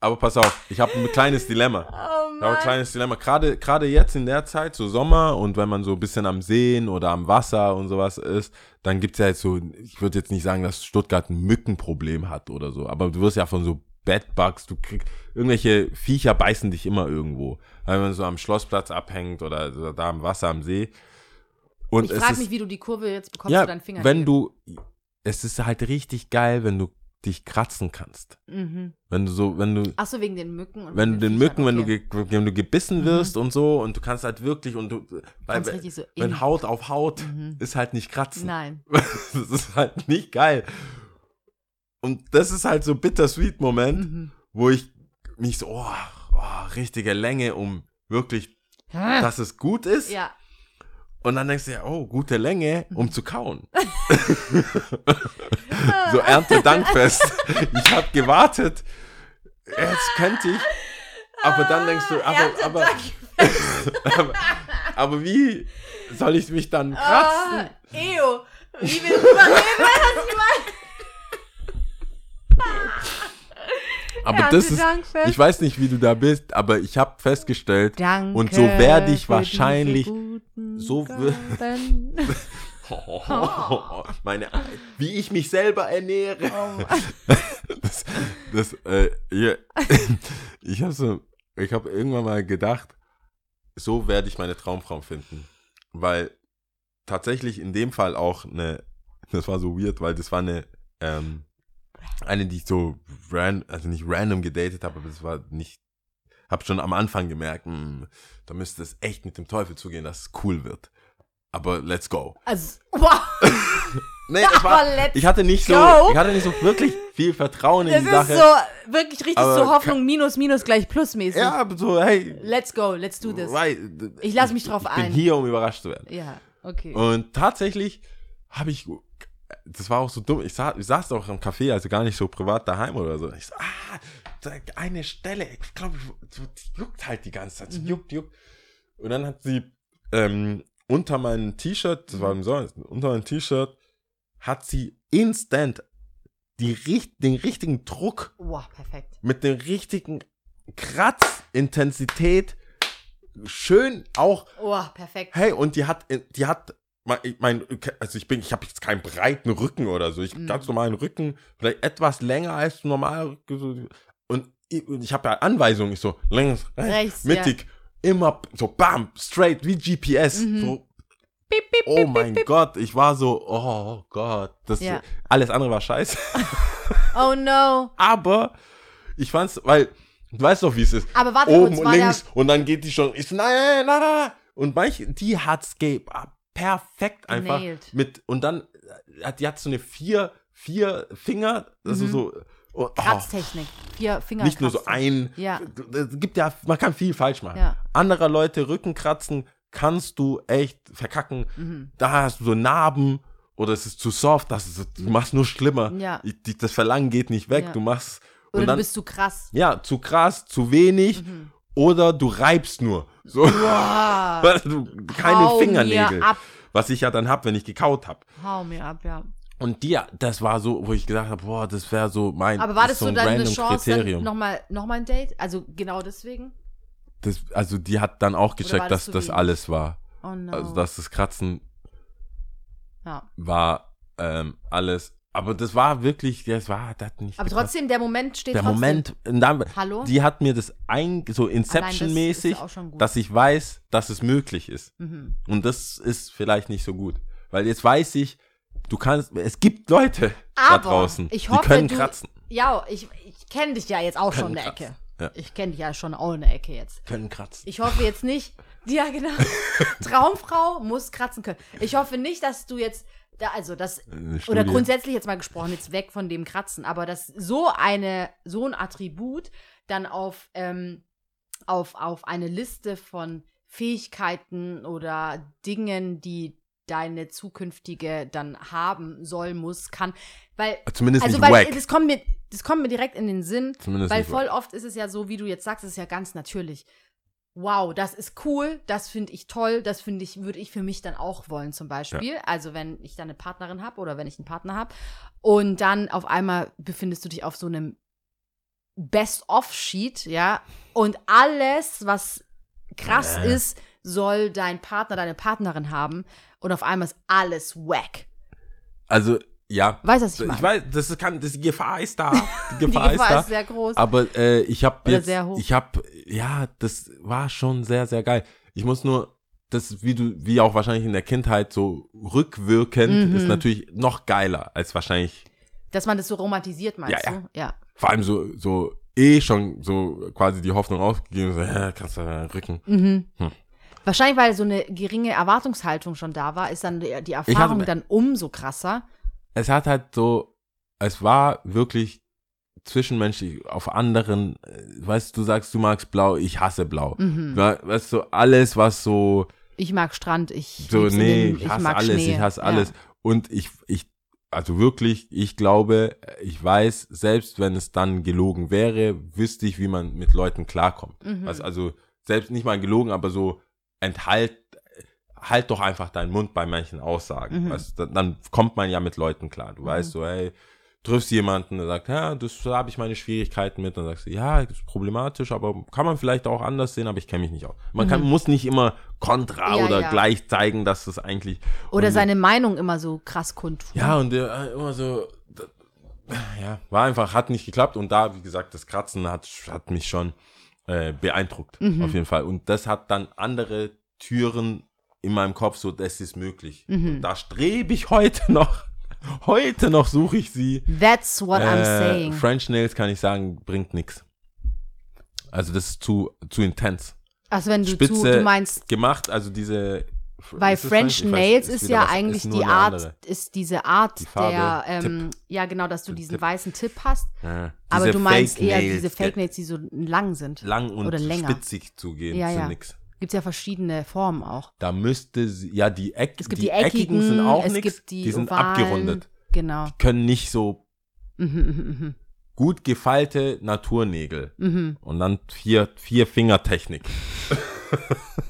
Aber pass auf, ich habe ein kleines Dilemma. Oh Habe ein kleines Dilemma. Gerade, gerade jetzt in der Zeit, so Sommer und wenn man so ein bisschen am Seen oder am Wasser und sowas ist, dann gibt es ja jetzt so, ich würde jetzt nicht sagen, dass Stuttgart ein Mückenproblem hat oder so, aber du wirst ja von so Bedbugs, du kriegst, irgendwelche Viecher beißen dich immer irgendwo. Wenn man so am Schlossplatz abhängt oder so da am Wasser am See. Und Ich frage mich, wie du die Kurve jetzt bekommst ja, für deinen Finger. wenn du, es ist halt richtig geil, wenn du dich kratzen kannst. Mhm. Wenn du so, wenn du, Ach so, wegen den Mücken. Und wenn du den Mücken, wenn, okay. du wenn du gebissen wirst und so und du kannst halt wirklich und du, weil, so wenn in- Haut auf Haut Mhm. ist halt nicht kratzen. Nein. das ist halt nicht geil. Und das ist halt so bittersweet Moment, Mhm. wo ich mich so, oh, oh, richtige Länge, um wirklich, dass es gut ist. Ja. Und dann denkst du ja, oh, gute Länge, um zu kauen. so Erntedankfest. Ich habe gewartet. Jetzt könnte ich. Aber dann denkst du, aber, aber, aber, aber wie soll ich mich dann kratzen? Ah, Eo. Wie wir drüber reden, weißt du, Aber das ist, ich weiß nicht, wie du da bist, aber ich habe festgestellt, Danke und so werde ich wahrscheinlich so Gaben. meine, wie ich mich selber ernähre. Oh das, das, äh, hier, ich habe so, ich habe irgendwann mal gedacht, so werde ich meine Traumfrau finden, weil tatsächlich in dem Fall auch eine, das war so weird, weil das war eine, ähm, eine, die ich so ran, also nicht random gedatet habe, aber das war nicht, habe schon am Anfang gemerkt, hm, da müsste es echt mit dem Teufel zugehen, dass es cool wird. Aber let's go. Also, wow. Nee, das war, ich hatte nicht so, go. ich hatte nicht so wirklich viel Vertrauen in Das die ist Sache. so wirklich richtig so Hoffnung minus minus gleich plus mäßig. ja, aber so, hey, Let's go, let's do this. wei- Ich lass mich drauf ich ein. bin hier, um überrascht zu werden. Ja. Okay. Und tatsächlich habe ich, das war auch so dumm, ich, sa ich saß auch im Café, also gar nicht so privat daheim oder so. Ich so, ah, eine Stelle, ich glaube, die juckt halt die ganze Zeit, Mhm. juckt, juckt. Und dann hat sie ähm, unter meinem T-Shirt, das war im Sommer, unter meinem T-Shirt, hat sie instant die, den richtigen Druck Wow, perfekt. mit der richtigen Kratzintensität schön auch Oh, perfekt. Hey, und die hat, die hat, ich- mein, also ich bin, ich habe jetzt keinen breiten Rücken oder so. Ich hab Mhm. ganz normalen Rücken, vielleicht etwas länger als. So. Und ich, ich habe ja Anweisungen, ich so links, rechts, mittig, immer so bam, straight wie GPS. Mhm. So, Piep, piep, oh piep, mein. Gott, ich war so, oh Gott, das Ja. alles andere war scheiße. Oh no. Aber ich fand's, weil du weißt doch, wie es ist. Aber warte Oben kurz, und links und dann geht die schon. Ich so, nein, nein, nein, nein. Und manche, die hat's ge ah, perfekt einfach Genailt. mit und dann äh, hat die hat so eine vier vier Finger, also Mhm. so oh, Kratztechnik. Vier Finger. nicht nur so ein. Ja. Gibt ja, man kann viel falsch machen. Ja. Anderer Leute Rücken kratzen kannst du echt verkacken. Mhm. Da hast du so Narben oder es ist zu soft, das ist, du machst nur schlimmer. Ja. Das Verlangen geht nicht weg. Ja. Du machst Oder dann, du bist zu krass. ja, zu krass, zu wenig Mhm. Oder du reibst nur. So, weil du keine Hau Fingernägel. Mir ab. Was ich ja dann hab, wenn ich gekaut hab. Hau mir ab, ja. Und die, das war so, wo ich gesagt habe, boah, das wäre so mein Aber war das so so dann eine Chance, Kriterium. dann nochmal noch mal ein Date? Also genau deswegen? Das, also die hat dann auch gecheckt, das dass das wenig? alles war. Oh no. Also dass das Kratzen ja. war ähm, alles. Aber das war wirklich, das war, das nicht Aber gepasst. trotzdem, der Moment steht der trotzdem. Moment, und dann, Hallo? die hat mir das ein, so das Inception-mäßig, gut. dass ich weiß, dass es möglich ist. Mhm. Und das ist vielleicht nicht so gut. Weil jetzt weiß ich, du kannst, es gibt Leute da Aber draußen, ich die hoffe, können du- kratzen. Ja, ich, ich kenne dich ja jetzt auch Können schon in der kratzen. Ecke. Ja. Ich kenne dich ja schon auch in der Ecke jetzt. Können kratzen. Ich hoffe jetzt nicht, ja genau, Traumfrau muss kratzen können. Ich hoffe nicht, dass du jetzt, da, also das, Eine oder grundsätzlich jetzt mal gesprochen, jetzt weg von dem Kratzen, aber dass so eine, so ein Attribut dann auf, ähm, auf, auf eine Liste von Fähigkeiten oder Dingen, die deine zukünftige dann haben soll, muss, kann, weil Zumindest also nicht weil wack. das kommt mir das kommt mir direkt in den Sinn, Zumindest weil voll wack. oft ist es ja so, wie du jetzt sagst, es ist ja ganz natürlich. Wow, das ist cool, das finde ich toll, das finde ich, würde ich für mich dann auch wollen, zum Beispiel. Also wenn ich dann eine Partnerin habe oder wenn ich einen Partner habe und dann auf einmal befindest du dich auf so einem Best-of-Sheet, ja, und alles, was krass Äh. ist, soll dein Partner, deine Partnerin haben und auf einmal ist alles wack. Also, ja. Weißt du, was ich Ich meine? weiß, das kann, das, die Gefahr ist da. Die Die Gefahr, Gefahr ist da. ist sehr groß. Aber äh, ich habe jetzt, ich habe, ja, das war schon sehr, sehr geil. Ich muss nur, das wie du, wie auch wahrscheinlich in der Kindheit so rückwirkend, Mhm. ist natürlich noch geiler als wahrscheinlich, Dass man das so romantisiert, meinst Ja, ja. du? Ja. vor allem so, so eh schon so quasi die Hoffnung aufgegeben, so, ja, kannst du da Rücken. Mhm. Hm. Wahrscheinlich, weil so eine geringe Erwartungshaltung schon da war, ist dann die, die Erfahrung hatte- dann umso krasser. Es hat halt so, es war wirklich zwischenmenschlich auf anderen, äh, weißt du, du sagst, du magst blau, ich hasse blau. Mhm. Ja, Weißt du, alles, was so, Ich mag Strand, ich, So, nee, den- ich hasse mag alles, Schnee. ich hasse Ja. alles. Und ich, ich, also wirklich, ich glaube, ich weiß, selbst wenn es dann gelogen wäre, wüsste ich, wie man mit Leuten klarkommt. Mhm. Was, also, selbst nicht mal gelogen, aber so, enthalt, halt doch einfach deinen Mund bei manchen Aussagen. Mhm. Weißt, dann, dann kommt man ja mit Leuten klar. Du weißt so, hey, triffst jemanden, der sagt, ja, das da habe ich meine Schwierigkeiten mit, dann sagst du, ja, das ist problematisch, aber kann man vielleicht auch anders sehen, aber ich kenne mich nicht aus. Man kann, muss nicht immer kontra Mhm. Ja, oder ja. gleich zeigen, dass das eigentlich Oder seine Meinung immer so krass kundtun. ja und der äh, immer so da- ja war einfach hat nicht geklappt und da wie gesagt das Kratzen hat hat mich schon äh, beeindruckt Mhm. auf jeden Fall und das hat dann andere Türen in meinem Kopf so das ist möglich Mhm. da strebe ich heute noch heute noch suche ich sie That's what I'm Äh, saying. French Nails kann ich sagen bringt nix also das ist zu zu intens Also wenn du Spitze zu, du meinst, gemacht also diese weil ist es French Ich weiß, Nails ist, ja was- eigentlich nur die Art, andere. ist diese Art Die der, ähm, ja genau, dass du diesen Tipp. weißen Tipp hast, Ja, aber du meinst eher Nails, diese Fake Nails, die so lang sind. lang und Oder länger. spitzig zugehen Ja, sind ja. nix. Gibt es ja verschiedene Formen auch. Da müsste sie, ja, die, Eck, Es gibt die, die, eckigen, eckigen, sind auch nichts. die, Die sind ovalen, abgerundet. Genau. Können nicht so Mhm, mhm, mhm, gut gefeilte Naturnägel. mhm. Und dann vier, vier Fingertechnik.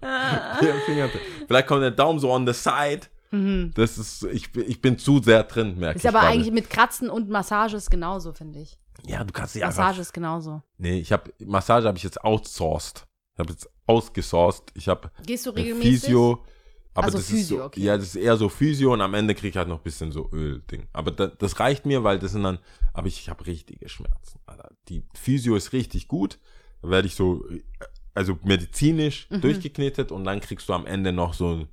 vier Fingertechnik. Vielleicht kommt der Daumen so on the side. Mhm. Das ist, ich, ich bin zu sehr drin, merke Ist ich aber gerade. eigentlich mit Kratzen und Massage ist genauso, finde ich. Ja, du kannst ja einfach Massage ist genauso. Nee, ich habe Massage habe ich jetzt outsourced. Ich habe jetzt ausgesourced. Ich habe Gehst du regelmäßig? Physio. Aber Also das Physio, ist so, okay. ja, das ist eher so Physio und am Ende kriege ich halt noch ein bisschen so Öl-Ding. Aber da, das reicht mir, weil das sind dann, aber ich, ich habe richtige Schmerzen. Alter. Die Physio ist richtig gut. Da werde ich so, also medizinisch Mhm. durchgeknetet und dann kriegst du am Ende noch so ein,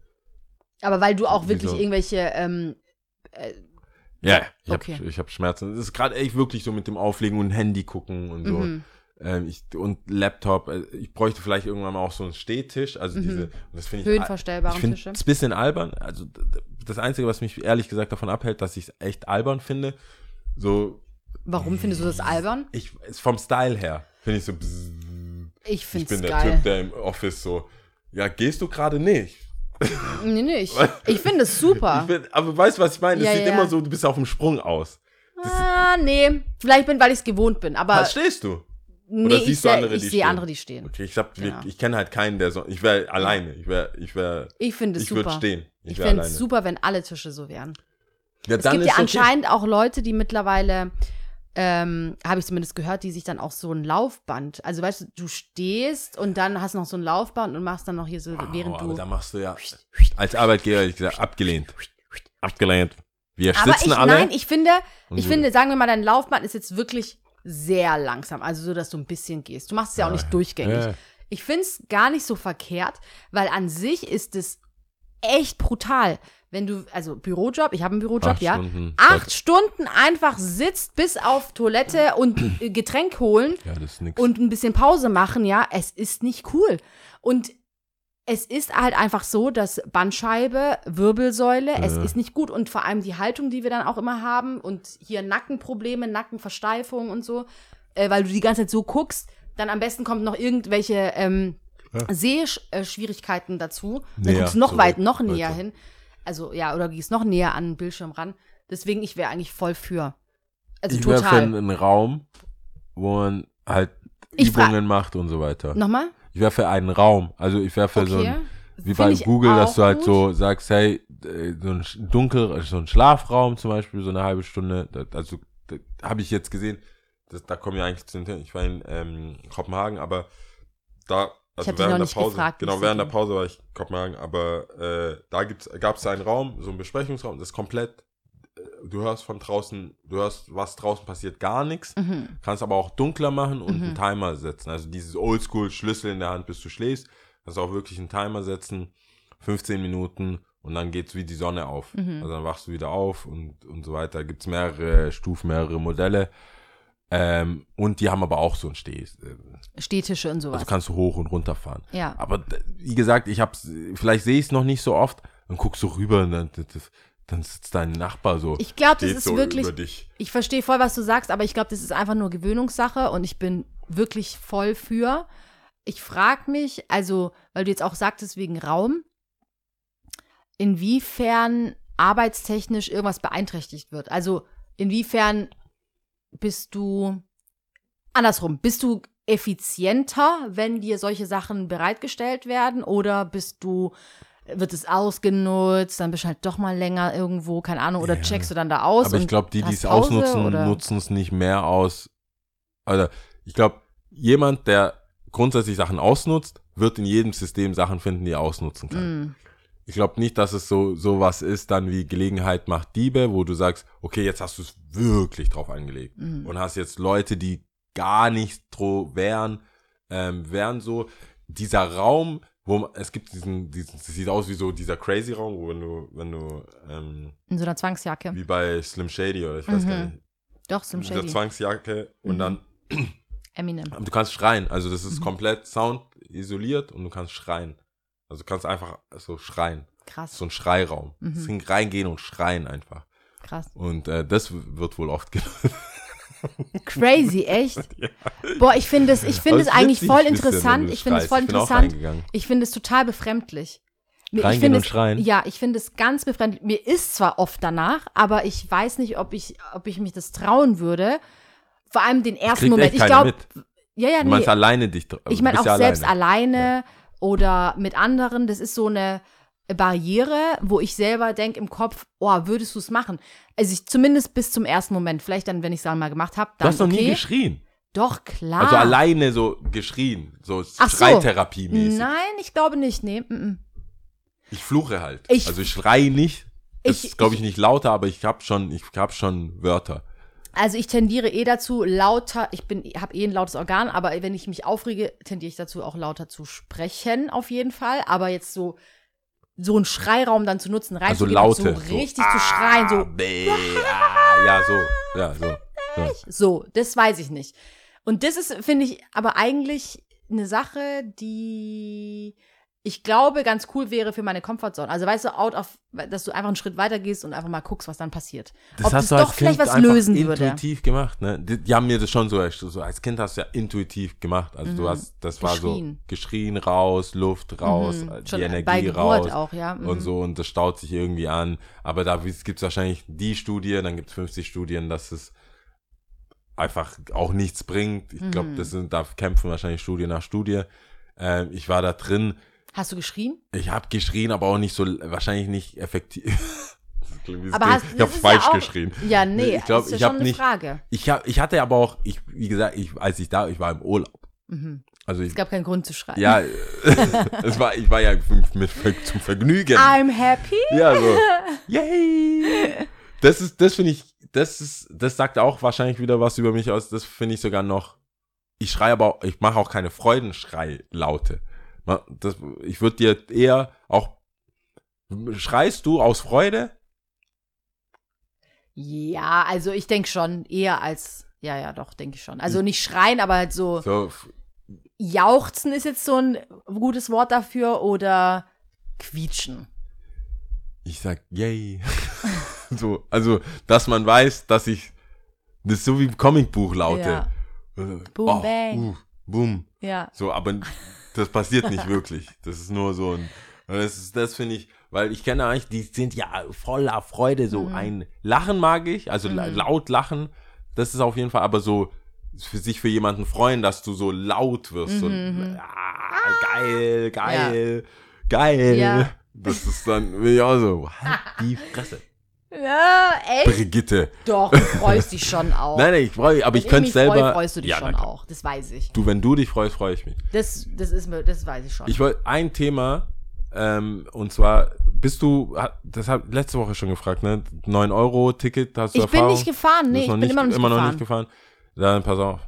Aber weil du auch wirklich Wieso? irgendwelche, ähm, äh, ja, ich Okay. habe hab Schmerzen. Das ist gerade echt wirklich so mit dem Auflegen und Handy gucken und so. mhm. Ähm, ich, und Laptop. äh, Ich bräuchte vielleicht irgendwann mal auch so einen Stehtisch. Also Mhm. diese, das finde ich. höhenverstellbaren Ich finde Tische. es ein bisschen albern. Also das Einzige, was mich ehrlich gesagt davon abhält, dass ich es echt albern finde, so, Warum findest du das albern? ich, ist vom Style her, finde ich so, bzzz, Ich ich finde bin es der geil. Typ, der im Office so, ja, gehst du gerade nicht? Nee, nee, ich, ich finde es super. Ich bin, aber weißt du, was ich meine? Es Ja, sieht ja. immer so, du bist auf dem Sprung aus. ah, nee. Vielleicht bin, weil ich es gewohnt bin. Aber Was stehst du? Nee, ich, siehst du seh- andere, ich die sehe stehen? andere, die stehen. Okay, ich, hab, Genau. ich kenne halt keinen, der so, ich wäre alleine. Ich wäre, ich wäre, Ich finde es ich würde super. stehen. Ich, Ich fände alleine. es super, wenn alle Tische so wären. Ja, Es gibt ja okay. anscheinend auch Leute, die mittlerweile, ähm, habe ich zumindest gehört, die sich dann auch so ein Laufband, also weißt du, du stehst und dann hast noch so ein Laufband und machst dann noch hier so, Wow, während aber du. da machst du ja als Arbeitgeber ehrlich gesagt abgelehnt. Abgelehnt. Wir Aber sitzen ich, alle. nein, ich finde, ich du- finde, sagen wir mal, dein Laufband ist jetzt wirklich sehr langsam, also so, dass du ein bisschen gehst. Du machst es ja auch nicht durchgängig. Ja. Ich finde es gar nicht so verkehrt, weil an sich ist es echt brutal. Wenn du, also Bürojob, ich habe einen Bürojob, Acht ja. Stunden. Acht Stunden einfach sitzt bis auf Toilette und äh, Getränk holen Ja, das ist nix. und ein bisschen Pause machen, ja, es ist nicht cool. Und es ist halt einfach so, dass Bandscheibe, Wirbelsäule, es Äh. ist nicht gut. Und vor allem die Haltung, die wir dann auch immer haben und hier Nackenprobleme, Nackenversteifung und so, äh, weil du die ganze Zeit so guckst, dann am besten kommt noch irgendwelche ähm, Ja. Sehschwierigkeiten dazu. Dann guckst du noch zurück, weit, noch näher weiter. hin. Also ja, oder gehst noch näher an den Bildschirm ran. Deswegen, ich wäre eigentlich voll für. Also ich wäre für total. einen Raum, wo man halt Ich Übungen macht und so weiter. Nochmal? Ich wäre für einen Raum. Also ich wäre für so Okay. ein, wie Find bei ich Google, dass du halt gut. so sagst, hey, äh, so ein dunkel, also so ein Schlafraum zum Beispiel, so eine halbe Stunde. Also habe ich jetzt gesehen, das, da kommen wir eigentlich zu den, ich war in ähm, Kopenhagen, aber da, also während der Pause, gefragt, genau, während der Pause war ich in Kopenhagen, aber äh, da gab es einen Raum, so einen Besprechungsraum, das ist komplett, du hörst von draußen, du hörst, was draußen passiert, gar nichts. Mhm. Kannst aber auch dunkler machen und Mhm. einen Timer setzen. Also dieses Oldschool-Schlüssel in der Hand, bis du schläfst. Kannst auch wirklich einen Timer setzen, 15 Minuten und dann geht's wie die Sonne auf. Mhm. Also dann wachst du wieder auf und, und so weiter. Gibt's mehrere Stufen, mehrere Modelle. Ähm, und die haben aber auch so ein Steh. äh, Stehtische und sowas. Also kannst du hoch und runter fahren. ja. Aber wie gesagt, ich hab's, vielleicht sehe ich es noch nicht so oft. Dann guckst du rüber und dann, dann sitzt dein Nachbar so. Ich glaube, das ist so wirklich. Ich verstehe voll, was du sagst, aber ich glaube, das ist einfach nur Gewöhnungssache und ich bin wirklich voll für. Ich frage mich, also, weil du jetzt auch sagtest wegen Raum, inwiefern arbeitstechnisch irgendwas beeinträchtigt wird. Also, inwiefern bist du andersrum, bist du effizienter, wenn dir solche Sachen bereitgestellt werden oder bist du wird es ausgenutzt, dann bist du halt doch mal länger irgendwo, keine Ahnung, oder Ja. checkst du dann da aus. Aber ich glaube, die, die es ausnutzen, nutzen es nicht mehr aus. Also, ich glaube, jemand, der grundsätzlich Sachen ausnutzt, wird in jedem System Sachen finden, die er ausnutzen kann. Mm, Ich glaube nicht, dass es so so was ist, dann wie Gelegenheit macht Diebe, wo du sagst, okay, jetzt hast du es wirklich drauf angelegt mm. und hast jetzt Leute, die gar nicht dro wären, ähm, wären so dieser Raum, wo man, es gibt diesen, diesen, das sieht aus wie so dieser crazy Raum, wo wenn du, wenn du, ähm, In so einer Zwangsjacke. wie bei Slim Shady oder ich weiß Mhm. gar nicht, Doch, Slim dieser Shady. Zwangsjacke und Mhm. dann, Eminem. du kannst schreien, also das ist Mhm. komplett Sound isoliert und du kannst schreien. Also du kannst einfach so schreien. Krass, So ein Schreiraum. Mhm. Deswegen reingehen und schreien einfach. krass. Und äh, das w- wird wohl oft genutzt. Crazy, echt? Boah, ich finde es, ich finde es eigentlich voll interessant. du Ich finde es voll interessant. Ich finde es total befremdlich. Mir- ich finde es, schreien? Ja, ich finde es ganz befremdlich. Mir ist zwar oft danach, aber ich weiß nicht, ob ich, ob ich mich das trauen würde. Vor allem den ersten Moment. Ich glaube, ja, ja, Du nee. meinst alleine dich. Ich du meine auch ja selbst alleine. alleine oder mit anderen. Das ist so eine Barriere, wo ich selber denke im Kopf, oh, würdest du es machen? Also ich zumindest bis zum ersten Moment. Vielleicht dann, wenn ich es dann mal gemacht habe, Du dann hast noch okay. nie geschrien. Doch, klar. Also alleine so geschrien. So Ach so. Schreitherapie-mäßig. Nein, ich glaube nicht. Nee. mm, mm. Ich fluche halt. Ich- also ich schreie nicht. Das Ich- ist, glaube ich, nicht lauter, aber ich habe schon, ich hab schon Wörter. Also ich tendiere eh dazu, lauter, ich bin, habe eh ein lautes Organ, aber wenn ich mich aufrege, tendiere ich dazu, auch lauter zu sprechen, auf jeden Fall. Aber jetzt so, so einen Schreiraum dann zu nutzen, Also reinzugehen und laute. so richtig zu schreien, so, Bäh, ah, ja, so. Ja, so. so. so, das weiß ich nicht. Und das ist, finde ich, aber eigentlich eine Sache, die ich glaube, ganz cool wäre für meine Comfortzone. Also weißt du, out of, dass du einfach einen Schritt weiter gehst und einfach mal guckst, was dann passiert. Das Ob hast das du als doch vielleicht kind was einfach lösen würde. intuitiv gemacht, ne? Die, die haben mir das schon so, so, als Kind hast du ja intuitiv gemacht. Also du Mhm. hast, das war so Geschrien. geschrien raus, Luft raus, Mhm. die Schon Energie raus. auch, ja. Mhm. und so und das staut sich irgendwie an. Aber da gibt es wahrscheinlich die Studie, dann gibt es 50 Studien, dass es einfach auch nichts bringt. Ich glaube, Mhm. das sind, da kämpfen wahrscheinlich Studie nach Studie. Ähm, ich war da drin, Hast du geschrien? ich habe geschrien, aber auch nicht so, wahrscheinlich nicht effektiv. Aber hast, ich habe falsch ja auch, geschrien. Ja, nee, ich glaub, das ist ja ich schon eine nicht- Frage. Ich, hab, ich hatte aber auch, ich, wie gesagt, ich, als ich da, ich war im Urlaub. Mhm. Also ich, Es gab keinen Grund zu schreien. ja, es war, ich war ja mit, zum Vergnügen. I'm happy. Ja, so. Yay! Das ist, das finde ich, das ist, das sagt auch wahrscheinlich wieder was über mich aus. Das finde ich sogar noch. Ich schreie aber, ich mache auch keine Freudenschrei-Laute. Das, ich würde dir eher auch, schreist du aus Freude? Ja, also ich denke schon, eher als, ja, ja, doch, denke ich schon. Also nicht schreien, aber halt so, So, jauchzen ist jetzt so ein gutes Wort dafür oder quietschen. ich sag, yay. so, also, dass man weiß, dass ich, das ist so wie im Comicbuch laute. Ja. Äh, Boom, bang. Uh, boom. Ja. So, aber das passiert nicht wirklich. Das ist nur so ein. Das, ist- das finde ich, weil ich kenne eigentlich, die sind ja voller Freude. So Mhm. ein Lachen mag ich, also la- laut lachen, das ist auf jeden Fall, aber so für sich für jemanden freuen, dass du so laut wirst. So, Mhm, ah, geil, geil, geil. Ja. Das ist dann, bin ich auch so, halt die Fresse. Ja, echt? Brigitte. Doch, du freust dich schon auch. Nein, nein, ich freue aber ich Wenn könnte mich selber. Freu, freust du dich ja, schon auch. Das weiß ich. Du, wenn du dich freust, freue ich mich. Das, das ist mir, das weiß ich schon. Ich wollte ein Thema, ähm, und zwar, bist du, das hat letzte Woche schon gefragt, ne? 9-Euro-Ticket, hast du Ich bin Erfahrung? nicht gefahren, nee, ich bin nicht, immer noch nicht gefahren. noch nicht gefahren. Dann pass auf.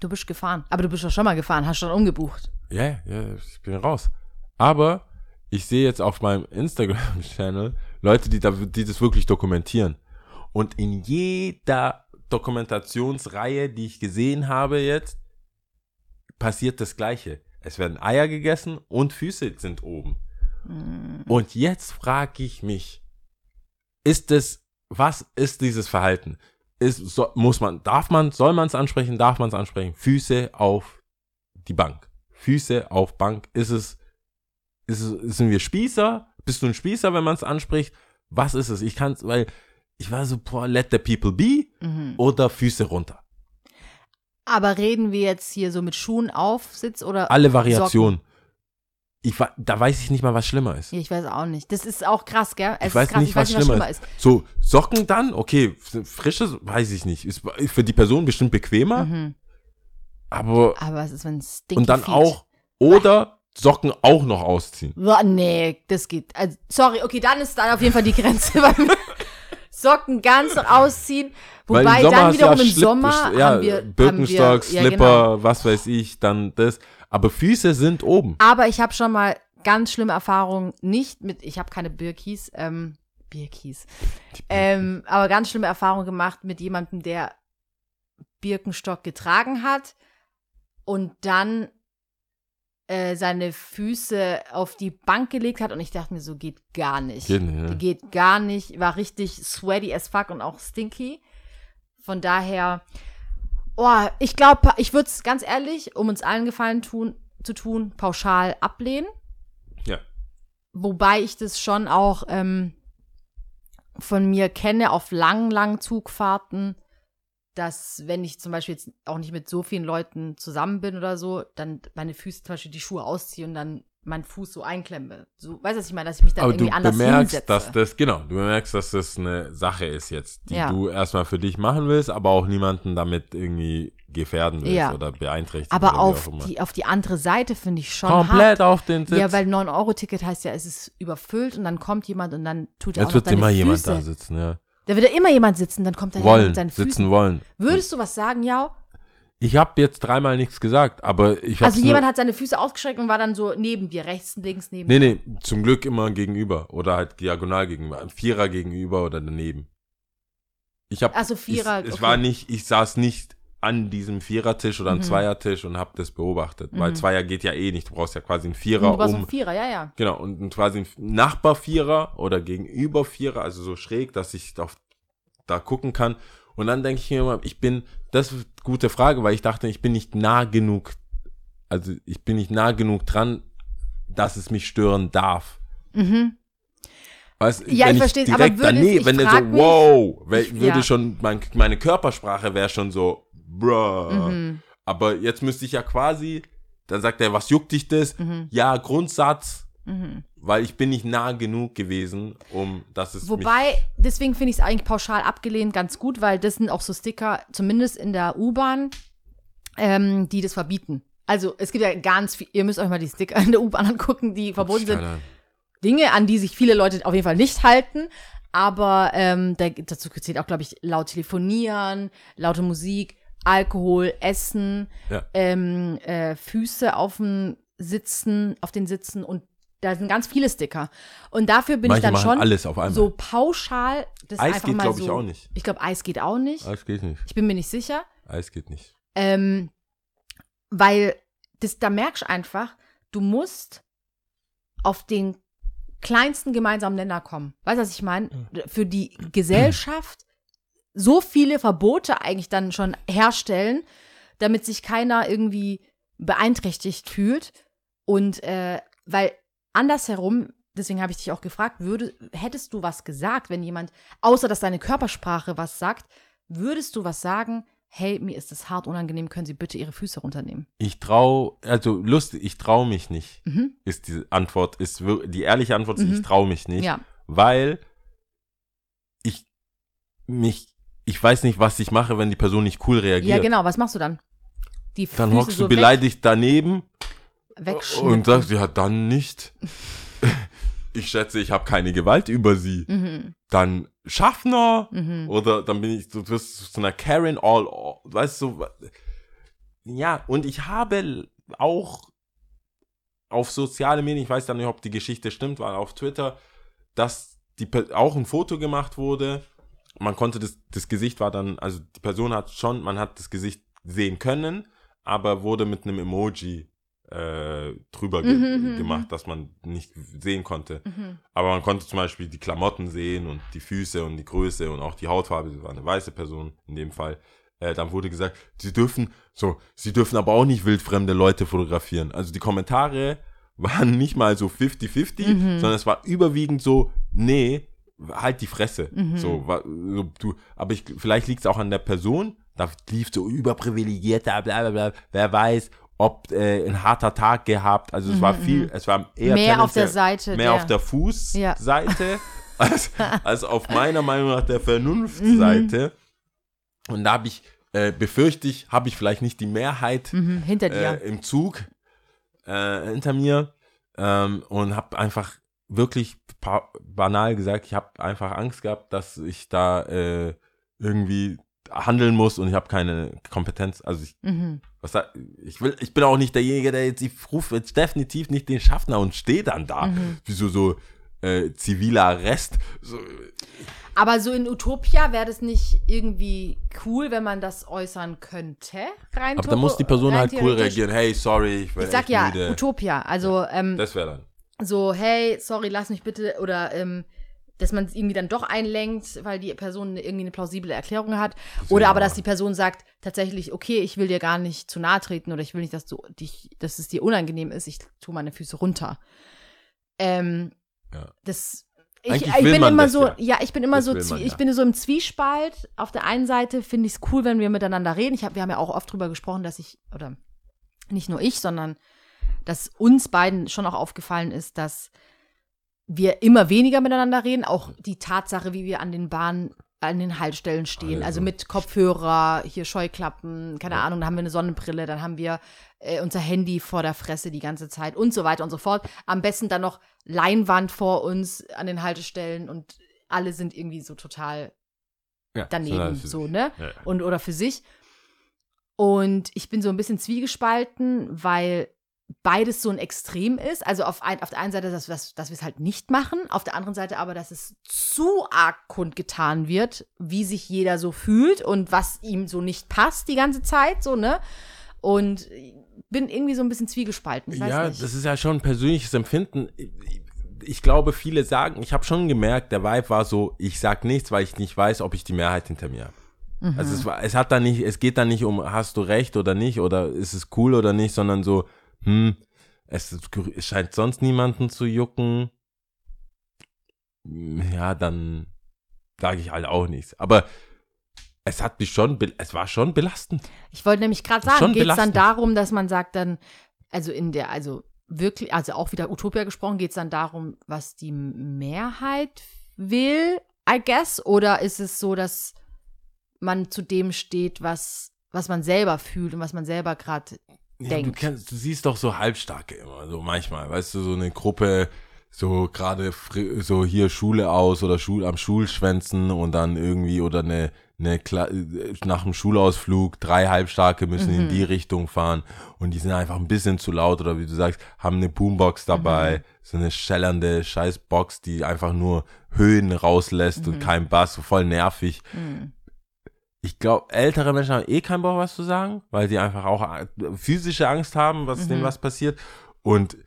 Du bist gefahren. Aber du bist doch schon mal gefahren, hast schon umgebucht. Ja, ja, ich bin raus. Aber ich sehe jetzt auf meinem Instagram-Channel Leute, die, da, die das wirklich dokumentieren. Und in jeder Dokumentationsreihe, die ich gesehen habe jetzt, passiert das Gleiche. Es werden Eier gegessen und Füße sind oben. Und jetzt frage ich mich, ist es, was ist dieses Verhalten? Ist, so, muss man, darf man, soll man es ansprechen, darf man es ansprechen? Füße auf die Bank. Füße auf Bank. Ist es, ist es, sind wir Spießer? Bist du ein Spießer, wenn man es anspricht? Was ist es? Ich kann es, weil ich war so, boah, let the people be Mhm. oder Füße runter. Aber reden wir jetzt hier so mit Schuhen auf, Sitz oder Alle Variationen. Ich, wa- da weiß ich nicht mal, was schlimmer ist. Ich weiß auch nicht. Das ist auch krass, gell? Es Ich weiß ist krass. nicht, ich weiß was nicht, was schlimmer schlimmer ist. So, Socken dann, okay, frische, weiß ich nicht. Ist für die Person bestimmt bequemer, Mhm. aber Aber es ist, wenn es und dann feet. auch, oder Socken auch noch ausziehen. Boah, nee, das geht. Also, sorry, okay, dann ist dann auf jeden Fall die Grenze. Socken ganz ausziehen. Wobei dann du ja wiederum im Sommer ja, haben wir. Birkenstock, haben wir, Slipper, Ja, genau. was weiß ich, dann das. Aber Füße sind oben. Aber ich habe schon mal ganz schlimme Erfahrungen, nicht mit, ich habe keine Birkis, ähm, Birkis, ähm, aber ganz schlimme Erfahrungen gemacht mit jemandem, der Birkenstock getragen hat und dann äh, seine Füße auf die Bank gelegt hat und ich dachte mir so, geht gar nicht. Geht nicht, ne? Geht gar nicht, war richtig sweaty as fuck und auch stinky. Von daher, Oh, ich glaube, ich würde es ganz ehrlich, um uns allen Gefallen tun, zu tun, pauschal ablehnen. Ja. Wobei ich das schon auch ähm, von mir kenne auf langen, langen Zugfahrten, dass wenn ich zum Beispiel jetzt auch nicht mit so vielen Leuten zusammen bin oder so, dann meine Füße zum Beispiel die Schuhe ausziehe und dann meinen Fuß so einklemme. So, weißt du, was ich meine, dass ich mich dann Aber irgendwie anders bemerkst, hinsetze. dass das, genau, du bemerkst, dass das eine Sache ist jetzt, die Ja. du erstmal für dich machen willst, aber auch niemanden damit irgendwie gefährden willst Ja. oder beeinträchtigen. Aber auf auch die, auf die andere Seite finde ich schon Komplett hart. auf den Sitz. Ja, weil 9-Euro-Ticket heißt ja, es ist überfüllt und dann kommt jemand und dann tut er auch Jetzt noch wird deine immer Füße. jemand da sitzen, ja. Da wird ja immer jemand sitzen, dann kommt er Wollen, mit seinen sitzen Füßen. wollen. Würdest du was sagen, ja? Ich habe jetzt dreimal nichts gesagt, aber ich habe Also jemand hat seine Füße ausgestreckt und war dann so neben dir, rechts, links, neben Nee, nee, zum Glück immer gegenüber oder halt diagonal gegenüber, ein Vierer gegenüber oder daneben. Ich habe Ach so, Vierer, Ich, es okay. war nicht, ich saß nicht an diesem Vierertisch oder einem Mhm. Zweiertisch und habe das beobachtet, weil Mhm. Zweier geht ja eh nicht, du brauchst ja quasi einen Du Vierer warst um ein Vierer, ja, ja. Genau, und quasi ein Nachbarvierer oder Gegenübervierer, also so schräg, dass ich auf, da gucken kann. Und dann denke ich mir immer, ich bin, das ist eine gute Frage, weil ich dachte, ich bin nicht nah genug, also ich bin nicht nah genug dran, dass es mich stören darf. Mhm. Weißt, Ja, wenn ich versteh's, aber direkt würde es- daneben, ich wenn der so, mich- wow, wär, würde Ja. schon, mein, meine Körpersprache wäre schon so, bruh. Mhm. Aber jetzt müsste ich ja quasi, dann sagt er, was juckt dich das? Mhm. Ja, Grundsatz, Mhm. weil ich bin nicht nah genug gewesen, um dass es Wobei, deswegen finde ich es eigentlich pauschal abgelehnt ganz gut, weil das sind auch so Sticker, zumindest in der U-Bahn, ähm, die das verbieten. Also es gibt ja ganz viel, ihr müsst euch mal die Sticker in der U-Bahn angucken, die verboten sind. Dinge, an die sich viele Leute auf jeden Fall nicht halten. Aber ähm, da, dazu zählt auch, glaube ich, laut telefonieren, laute Musik, Alkohol, Essen, Ja. ähm, äh, Füße auf dem Sitzen, auf den Sitzen und da sind ganz viele Sticker. Und dafür bin Manche ich dann schon alles auf einmal. so pauschal. Das Eis einfach geht, mal glaube ich, so, auch nicht. Ich glaube, Eis geht auch nicht. Eis geht nicht. Ich bin mir nicht sicher. Eis geht nicht. Ähm, weil das, da merkst du einfach, du musst auf den kleinsten gemeinsamen Nenner kommen. Weißt du, was ich meine? Für die Gesellschaft so viele Verbote eigentlich dann schon herstellen, damit sich keiner irgendwie beeinträchtigt fühlt. Und äh, weil andersherum, deswegen habe ich dich auch gefragt, würde, hättest du was gesagt, wenn jemand, außer dass deine Körpersprache was sagt, würdest du was sagen, hey, mir ist das hart unangenehm, können Sie bitte Ihre Füße runternehmen? Ich trau, also lustig, ich trau mich nicht. Mhm. Ist die Antwort, ist die ehrliche Antwort, ist, Mhm. ich trau mich nicht. Ja. Weil ich mich, ich weiß nicht, was ich mache, wenn die Person nicht cool reagiert. Ja, genau, was machst du dann? Die Dann Füße hockst so du beleidigt daneben weg, und wegschnippen. sagst, ja, dann nicht. Ich schätze, ich habe keine Gewalt über sie. Mhm. Dann Schaffner. Mhm. Oder dann bin ich, du wirst zu einer Karen all, all weißt du, ja, und ich habe auch auf soziale Medien, ich weiß dann nicht, ob die Geschichte stimmt, war auf Twitter, dass die, auch ein Foto gemacht wurde. Man konnte das, das Gesicht war dann, also die Person hat schon, man hat das Gesicht sehen können, aber wurde mit einem Emoji äh, drüber ge Mhm, mhm, gemacht, dass man nicht sehen konnte. Mhm. Aber man konnte zum Beispiel die Klamotten sehen und die Füße und die Größe und auch die Hautfarbe. Sie war eine weiße Person in dem Fall. Äh, dann wurde gesagt, sie dürfen, so, sie dürfen aber auch nicht wildfremde Leute fotografieren. Also die Kommentare waren nicht mal so 50-50, Mhm. sondern es war überwiegend so, nee, halt die Fresse. Mhm. So, so, du, aber ich, vielleicht liegt es auch an der Person, da lief so überprivilegierter, bla bla bla, wer weiß, ob äh, ein harter Tag gehabt. Also es war viel, es war eher Mhm, Mehr auf der Seite. mehr der, auf der Ja. Fußseite als, als auf meiner Meinung nach der Vernunftseite. Mhm. Und da habe ich, äh, befürchte ich, habe ich vielleicht nicht die Mehrheit Mhm, hinter dir. äh, im Zug äh, hinter mir ähm, und habe einfach wirklich banal gesagt, ich habe einfach Angst gehabt, dass ich da äh, irgendwie handeln muss und ich habe keine Kompetenz. Also ich, mhm. was ich will, ich bin auch nicht derjenige, der jetzt, ich rufe jetzt definitiv nicht den Schaffner und stehe dann da, Mhm. wie so so äh, ziviler Arrest. So, Aber so in Utopia wäre das nicht irgendwie cool, wenn man das äußern könnte? Rein aber da muss die Person halt cool reagieren. Hey, sorry, ich bin Ich sag ja, müde. Utopia. Also ähm, Das wäre dann. So, hey, sorry, lass mich bitte oder ähm, dass man es irgendwie dann doch einlenkt, weil die Person irgendwie eine plausible Erklärung hat. Oder aber, dass die Person sagt tatsächlich, okay, ich will dir gar nicht zu nahe treten oder ich will nicht, dass du dich, dass es dir unangenehm ist, ich tue meine Füße runter. Ähm, Ja. das ich, ich bin immer so, ja. ja. ich bin immer Das so, man, ich ja. bin so im Zwiespalt. Auf der einen Seite finde ich es cool, wenn wir miteinander reden. Ich hab, wir haben ja auch oft drüber gesprochen, dass ich, oder nicht nur ich, sondern dass uns beiden schon auch aufgefallen ist, dass wir immer weniger miteinander reden. Auch die Tatsache, wie wir an den Bahnen, an den Haltestellen stehen. Also. Also mit Kopfhörer, hier Scheuklappen, keine Ahnung, dann haben wir eine Sonnenbrille, dann haben wir äh, unser Handy vor der Fresse die ganze Zeit und so weiter und so fort. Am besten dann noch Leinwand vor uns an den Haltestellen und alle sind irgendwie so total Ja, daneben, so, sich. ne? Ja, ja. Und oder für sich. Und ich bin so ein bisschen zwiegespalten, weil beides so ein Extrem ist. Also auf, ein, auf der einen Seite, dass, dass, dass wir es halt nicht machen, auf der anderen Seite aber, dass es zu arg kundgetan wird, wie sich jeder so fühlt und was ihm so nicht passt die ganze Zeit, so, ne? Und bin irgendwie so ein bisschen zwiegespalten. Ja, nicht. das ist ja schon ein persönliches Empfinden. Ich, glaube, viele sagen, ich habe schon gemerkt, der Vibe war so, ich sag nichts, weil ich nicht weiß, ob ich die Mehrheit hinter mir habe. Mhm. Also es, es hat da nicht, es geht da nicht um, hast du recht oder nicht oder ist es cool oder nicht, sondern so, hm, es, scheint sonst niemanden zu jucken. Ja, dann sage ich halt auch nichts. Aber es hat mich schon, es war schon belastend. Ich wollte nämlich gerade sagen, geht es dann darum, dass man sagt dann, also in der, also wirklich, also auch wieder Utopia gesprochen, geht es dann darum, was die Mehrheit will, I guess? Oder ist es so, dass man zu dem steht, was, was man selber fühlt und was man selber gerade Ja, du, denkt. kennst, du siehst doch so Halbstarke immer, so manchmal, weißt du, so eine Gruppe, so gerade so hier Schule aus oder Schul am Schulschwänzen und dann irgendwie oder eine, eine Kla äh, nach dem Schulausflug drei Halbstarke müssen in die Richtung fahren und die sind einfach ein bisschen zu laut oder wie du sagst, haben eine Boombox dabei, so eine schellernde Scheißbox, die einfach nur Höhen rauslässt und kein Bass, so voll nervig ich glaube, ältere Menschen haben eh keinen Bock, was zu sagen, weil sie einfach auch äh, physische Angst haben, was denen was passiert. Und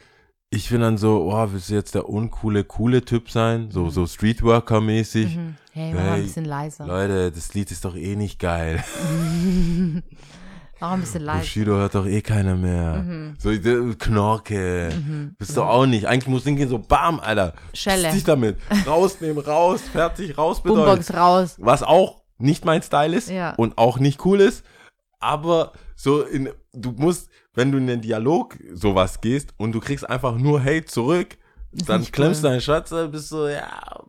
ich bin dann so, oh, willst du jetzt der uncoole, coole Typ sein? So, so Streetworker-mäßig. Mhm. Hey, mach mal ein Hey, bisschen leiser. Leute, das Lied ist doch eh nicht geil. Mach ein bisschen leiser. Bushido hört doch eh keiner mehr. Mhm. So, Knorke. Bist doch auch nicht. Eigentlich muss hingehen so, bam, Alter. Schelle. Dich damit. Rausnehmen, raus, fertig, raus bedeutet. Boombox raus. was auch nicht mein Style ist Ja. und auch nicht cool ist, aber so in, du musst, wenn du in den Dialog sowas gehst und du kriegst einfach nur Hate zurück, dann nicht klemmst cool. du deinen Schatz, dann bist du, ja,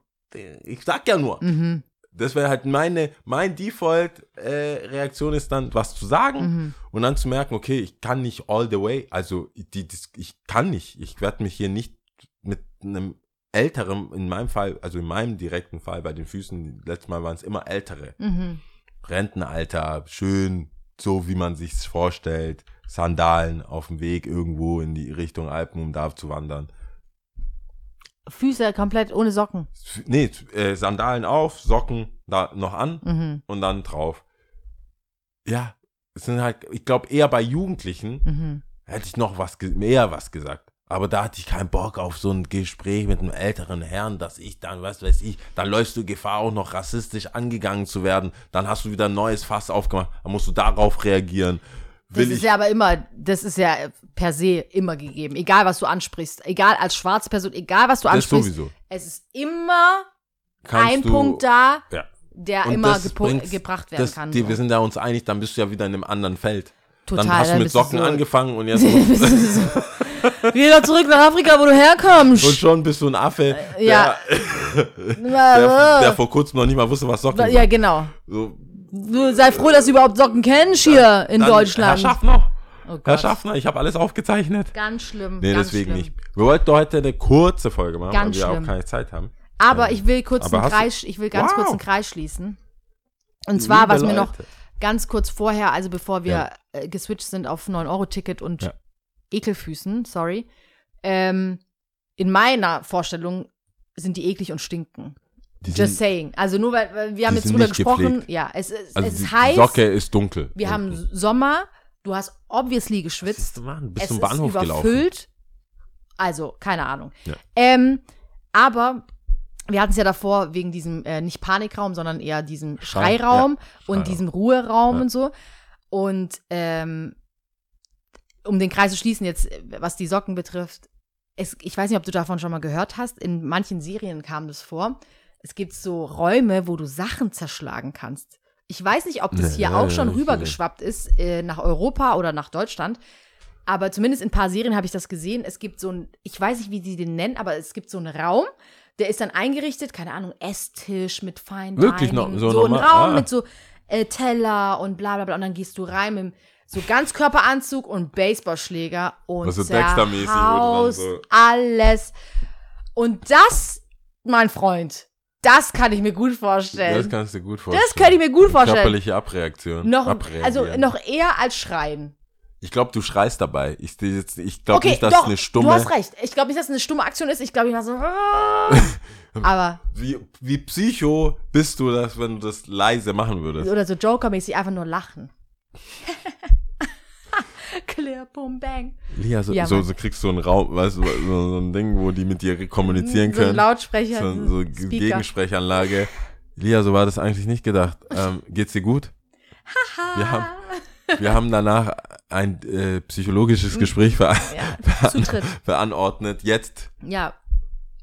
ich sag ja nur. Mhm. Das wäre halt meine, mein Default-Reaktion ist dann, was zu sagen Mhm. und dann zu merken, okay, ich kann nicht all the way, also die, das, ich kann nicht, ich werde mich hier nicht mit einem älteren, in meinem Fall, also in meinem direkten Fall bei den Füßen, letztes Mal waren es immer ältere, Mhm. Rentenalter, schön, so wie man sich's vorstellt, Sandalen auf dem Weg irgendwo in die Richtung Alpen, um da zu wandern. Füße komplett ohne Socken. Nee, äh, Sandalen auf, Socken da noch an Mhm. und dann drauf. Ja, es sind halt, ich glaube eher bei Jugendlichen Mhm. hätte ich noch was, mehr was gesagt. Aber da hatte ich keinen Bock auf so ein Gespräch mit einem älteren Herrn, dass ich dann, was weiß ich, dann läufst du Gefahr, auch noch rassistisch angegangen zu werden. Dann hast du wieder ein neues Fass aufgemacht. Dann musst du darauf reagieren. Das Will ist ich, ja aber immer, das ist ja per se immer gegeben. Egal, was du ansprichst. Egal als schwarze Person, egal, was du das ansprichst. sowieso. Es ist immer Kannst ein du, Punkt da, Ja. der Und immer das bringt's- gebracht werden das, kann. Die, so. wir sind da uns einig, dann bist du ja wieder in einem anderen Feld. Total, dann hast du mit Socken so- angefangen und jetzt Wieder zurück nach Afrika, wo du herkommst. und schon bist du ein Affe, der, ja. der, der vor kurzem noch nicht mal wusste, was Socken ja, sind. genau. So, Du sei froh, dass du überhaupt Socken kennst hier in dann, Deutschland. Herr Schaffner, oh Gott. Herr Schaffner, ich habe alles aufgezeichnet. Ganz schlimm. Nee, ganz deswegen schlimm. nicht. Wir wollten heute eine kurze Folge machen, Ganz weil wir schlimm. auch keine Zeit haben. Aber ich will kurz einen Kreis, ich will ganz Wow. kurz einen Kreis schließen. Und zwar, Liebe was mir noch Leute. ganz kurz vorher, also bevor wir Ja. äh, geswitcht sind auf 9-Euro-Ticket und Ja. Ekelfüßen, sorry. Ähm, in meiner Vorstellung sind die eklig und stinken. Die Just sind, saying. Also nur weil, weil wir haben jetzt drüber gesprochen. gepflegt. Ja, es, es, also es die heiß. Socke ist dunkel. wir haben unten. Sommer. Du hast obviously Was geschwitzt. ist, Mann, bist es zum Bahnhof ist gelaufen. überfüllt. Also, keine Ahnung. Ja. Ähm, aber wir hatten es ja davor wegen diesem, äh, nicht Panikraum, sondern eher diesem Schrei- Schreiraum ja, und Schreiraum. diesem Ruheraum Ja. und so. Und ähm, um den Kreis zu schließen, jetzt, was die Socken betrifft, es, ich weiß nicht, ob du davon schon mal gehört hast, in manchen Serien kam das vor. Es gibt so Räume, wo du Sachen zerschlagen kannst. Ich weiß nicht, ob das Nee, hier ja, auch schon rübergeschwappt ist äh, nach Europa oder nach Deutschland. Aber zumindest in ein paar Serien habe ich das gesehen. Es gibt so ein, ich weiß nicht, wie die den nennen, aber es gibt so einen Raum, der ist dann eingerichtet, keine Ahnung, Esstisch mit Fine Wirklich noch so so ein? Raum Ah. mit so äh, Teller und bla bla bla. Und dann gehst du rein mit so Ganzkörperanzug und Baseballschläger und Also Dexter-mäßig, zerhaust so- alles. Und das, mein Freund, das kann ich mir gut vorstellen. Das kannst du gut vorstellen. Das könnte ich mir gut vorstellen. Körperliche Abreaktion. Noch, Abreagieren. also noch eher als Schreien. Ich glaube, du schreist dabei. Ich, ich glaube Okay, nicht, dass doch, es eine stumme. du hast recht. Ich glaube nicht, dass es eine stumme Aktion ist. Ich glaube, ich war so. aber, Wie, wie psycho bist du, das, wenn du das leise machen würdest? oder so Joker-mäßig einfach nur lachen. Clear, boom, bang. Lia, so, Ja, so, so kriegst du einen Raum, weißt du, so, so ein Ding, wo die mit dir kommunizieren So ein können. Lautsprecher, so, so Speaker. Gegensprechanlage. Lia, so war das eigentlich nicht gedacht. Ähm, geht's dir gut? wir, haben, wir haben danach ein äh, psychologisches Gespräch ver Ja, veranordnet. Jetzt Ja,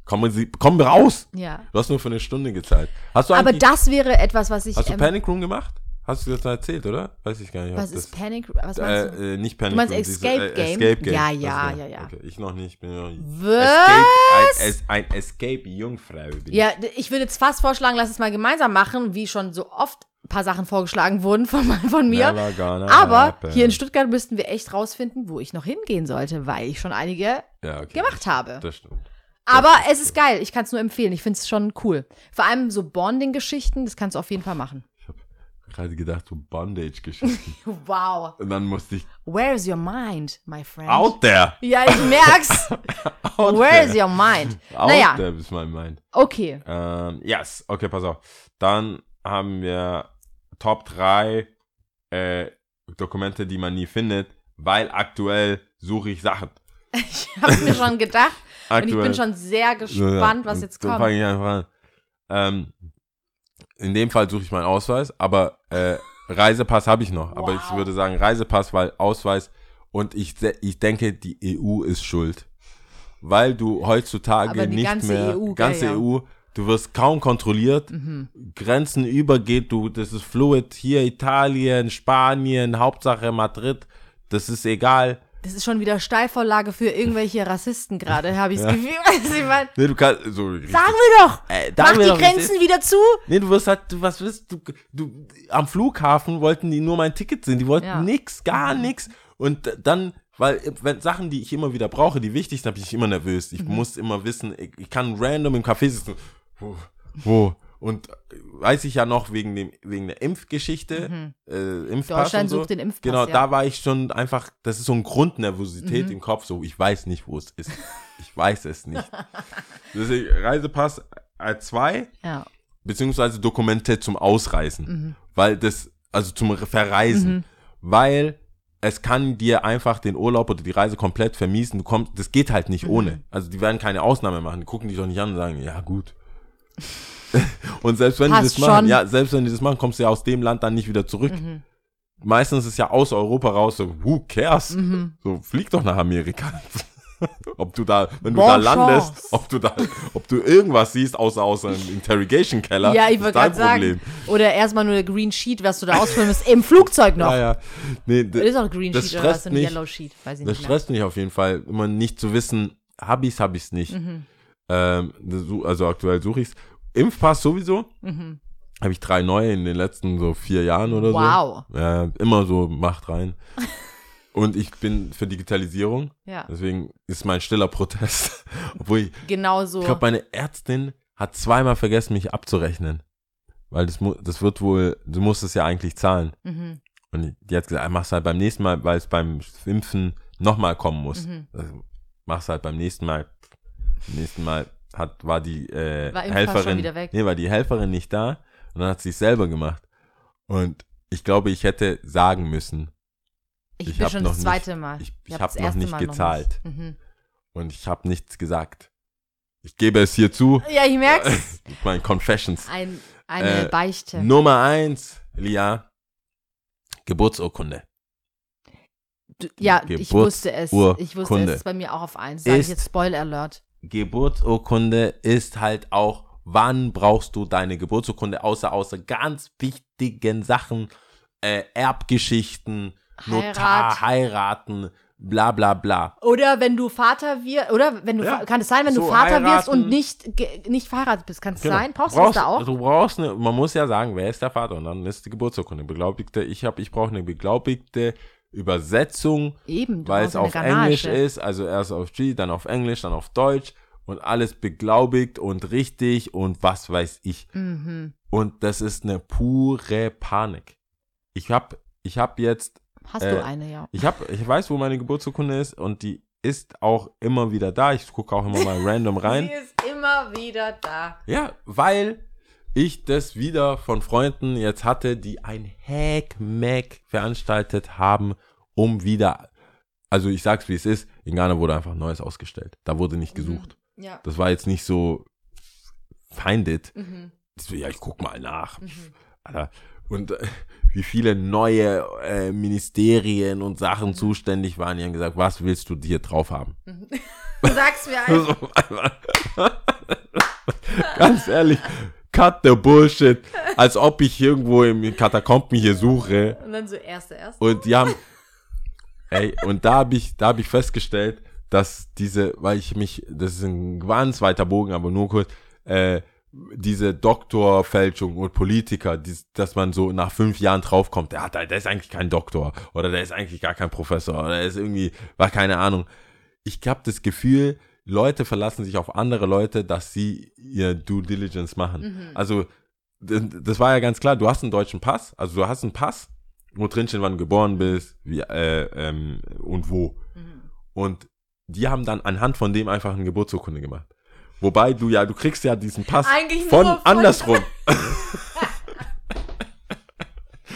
kommen Sie, kommen wir raus. ja. Du hast nur für eine Stunde gezahlt. Hast du Aber das wäre etwas, was ich. hast du ähm, Panic Room gemacht? Hast du das erzählt, oder? Weiß ich gar nicht. was das, ist Panic? Was meinst du? Äh, äh, nicht Panic Du meinst Room, Escape Game? Escape Game. Ja, ja, Das ja, ja. Okay, ich noch nicht. Ich bin noch nicht. Was? Escape, ein, ein Escape Jungfrau bin ich. Ja, ich würde jetzt fast vorschlagen, lass es mal gemeinsam machen, wie schon so oft ein paar Sachen vorgeschlagen wurden von, von mir. Aber happen. hier in Stuttgart müssten wir echt rausfinden, wo ich noch hingehen sollte, weil ich schon einige ja, okay, gemacht habe. Das stimmt. Aber es ist geil, ich kann es nur empfehlen. Ich finde es schon cool. Vor allem so Bonding-Geschichten, das kannst du auf jeden Fall machen. Gerade gedacht, so Bondage-Geschichten. Wow. Und dann musste ich. Where's your mind, my friend? Out there! Ja, ich merk's. Out Where's there. your mind? Out naja, there ist mein Mind. okay. Ähm, yes, okay, pass auf. Dann haben wir Top 3 äh, Dokumente, die man nie findet, weil aktuell suche ich Sachen. Ich habe mir schon gedacht und ich bin schon sehr gespannt, was jetzt Dann kommt. fange ich einfach an. Ähm, in dem Fall suche ich meinen Ausweis, aber äh, Reisepass habe ich noch. Aber ich Wow. würde sagen Reisepass, weil Ausweis und ich, ich denke, die EU ist schuld. Weil du heutzutage nicht ganze mehr, EU, ganze ja. EU, du wirst kaum kontrolliert, Mhm. Grenzen übergeht, du, das ist fluid, hier Italien, Spanien, Hauptsache Madrid, das ist egal. Das ist schon wieder Steilvorlage für irgendwelche Rassisten gerade, habe ich das Gefühl. Also ich mein, Nee, du kannst, so, sagen wir doch! äh, Mach die doch, Grenzen wieder zu! Nee, du wirst halt, du, was willst du, du, am Flughafen wollten die nur mein Ticket sehen, die wollten Ja. nix, gar nix. Und dann, weil, wenn Sachen, die ich immer wieder brauche, die wichtig sind, bin ich immer nervös. Ich Mhm. muss immer wissen, ich, ich kann random im Café sitzen, wo, wo, und äh, weiß ich ja noch wegen dem, wegen der Impfgeschichte, äh, Impfpass Mhm. Deutschland und so. sucht den Impfpass, Genau, ja. da war ich schon einfach, das ist so ein Grundnervosität Mhm. im Kopf, so, ich weiß nicht, wo es ist. Ich weiß es nicht. Deswegen, Reisepass A2, Ja. beziehungsweise Dokumente zum Ausreisen, Mhm. weil das, also zum Verreisen, weil es kann dir einfach den Urlaub oder die Reise komplett vermiesen. Du kommst, das geht halt Mhm. nicht ohne. Also die werden keine Ausnahme machen. Die gucken dich doch nicht an und sagen, ja gut. und selbst wenn die Passt das machen, schon. Mhm. ja, selbst wenn die das machen, kommst du ja aus dem Land dann nicht wieder zurück. Meistens ist ja aus Europa raus so, who cares? Mhm. So, flieg doch nach Amerika. ob du da, wenn du Bon da landest, chance. ob du da, ob du irgendwas siehst, außer außer einem Interrogation Keller, Ja, ich dein gerade sagen. Oder erstmal nur der Green Sheet, was du da ausfüllen musst, im Flugzeug noch. Ja, ja. Nee, Das ist auch Green das Sheet oder was, ein. Yellow Sheet, weiß ich Das nicht stresst mich auf jeden Fall, immer nicht zu wissen, hab ich's, hab ich's nicht. Mhm. Ähm, also aktuell suche ich's. Impfpass sowieso. Mhm. Habe ich drei neue in den letzten so vier Jahren oder Wow. so. Ja, immer so macht rein. Und ich bin für Digitalisierung. Ja, Deswegen ist mein stiller Protest. Obwohl ich, genau so. ich glaube, meine Ärztin hat zweimal vergessen, mich abzurechnen. Weil das, das wird wohl, du musst es ja eigentlich zahlen. Mhm. Und die hat gesagt, mach's halt beim nächsten Mal, weil es beim Impfen nochmal kommen muss. Mhm. Also, mach's halt beim nächsten Mal. Nächsten Mal hat, war die äh, War Helferin, nee, war die Helferin nicht da und dann hat sie es selber gemacht. Und ich glaube, ich hätte sagen müssen, Ich, ich bin hab schon das nicht- zweite Mal. ich- ich hab hab das noch nicht Mal gezahlt. Noch nicht. Mhm. und ich habe nichts gesagt. Ich gebe es hier zu. Ja, ich merk's. Mein Confessions. Ein, eine Äh, Beichte. Nummer eins, Lia. Geburtsurkunde. Du, ja, ich wusste es. Ich wusste es. Bei mir auch auf eins. Sag ich jetzt Spoiler Alert. Geburtsurkunde ist halt auch, wann brauchst du deine Geburtsurkunde, außer außer ganz wichtigen Sachen, äh, Erbgeschichten, Notar, Heirat. heiraten, bla bla bla. Oder wenn du Vater wirst, oder wenn du, Ja. kann es sein, wenn du So, Vater wirst und heiraten. nicht, nicht verheiratet bist, kann es Genau. sein? Brauchst, du das da auch? Du brauchst eine, man muss ja sagen, wer ist der Vater? Und dann ist die Geburtsurkunde beglaubigte. Ich habe, ich brauche eine beglaubigte Übersetzung, Eben, weil es auf. Englisch ist, also erst auf G, dann auf Englisch, dann auf Deutsch und alles beglaubigt und richtig und was weiß ich. Mhm. Und das ist eine pure Panik. Ich habe ich hab jetzt, Hast Äh, du eine, ja. ich habe, ich weiß, wo meine Geburtsurkunde ist und die ist auch immer wieder da. Ich gucke auch immer mal random rein. Sie ist immer wieder da. Ja, weil ich das wieder von Freunden jetzt hatte, die ein Hack-Mac veranstaltet haben, um wieder, also ich sag's wie es ist, in Ghana wurde einfach Neues ausgestellt. Da wurde nicht gesucht. Ja. Das war jetzt nicht so feinded. Mhm. So, ja, ich guck mal nach. Mhm. Alter. Und äh, wie viele neue äh, Ministerien und Sachen Mhm. zuständig waren, die haben gesagt, was willst du hier drauf haben? Du sagst mir einfach. Ganz ehrlich, cut the bullshit. Als ob ich irgendwo im Katakomben hier suche. Und dann so erste, erste. Und die haben. Ey, und da habe ich, da hab ich festgestellt, dass diese, weil ich mich, das ist ein ganz weiter Bogen, aber nur kurz, äh, diese Doktorfälschung und Politiker, dies, dass man so nach fünf Jahren draufkommt, der, hat, der ist eigentlich kein Doktor oder der ist eigentlich gar kein Professor oder der ist irgendwie, war keine Ahnung. Ich habe das Gefühl, Leute verlassen sich auf andere Leute, dass sie ihr Due Diligence machen. Also, d- das war ja ganz klar, du hast einen deutschen Pass, also du hast einen Pass, wo drin steht, wann du geboren bist, wie, äh, ähm, und wo. Und die haben dann anhand von dem einfach eine Geburtsurkunde gemacht. Wobei du ja, du kriegst ja diesen Pass Eigentlich von von- andersrum.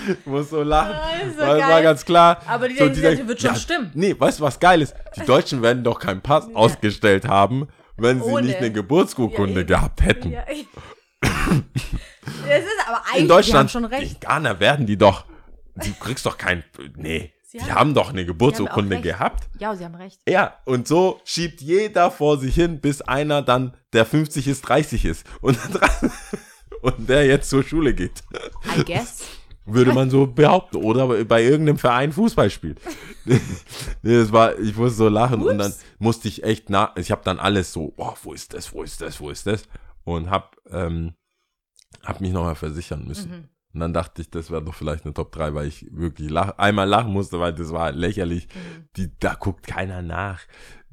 ich muss so lachen. So weil es war geil. ganz klar. Aber die sich, denken, wird schon stimmen. Nee, weißt du, was geil ist? Die Deutschen werden doch keinen Pass ausgestellt haben, wenn sie Ohne. nicht eine Geburtsurkunde Ja, gehabt hätten. Ja, das ist aber eigentlich, In Deutschland, schon recht. in Ghana werden die doch, du kriegst doch kein, nee, Sie die haben- haben doch eine Geburtsurkunde gehabt. Ja, sie haben recht. Ja, und so schiebt jeder vor sich hin, bis einer dann, der 50 ist, 30 ist. Und, und der jetzt zur Schule geht. I guess. Würde man so behaupten. Oder bei irgendeinem Verein Fußball spielt. nee, das war, ich musste so lachen und dann Ups. musste ich echt nach, ich habe dann alles so, boah, wo ist das, wo ist das, wo ist das? Und hab, ähm, hab mich nochmal versichern müssen. Mhm. Und dann dachte ich, das wäre doch vielleicht eine Top 3, weil ich wirklich lach, einmal lachen musste, weil das war lächerlich. Mhm. Die, da guckt keiner nach.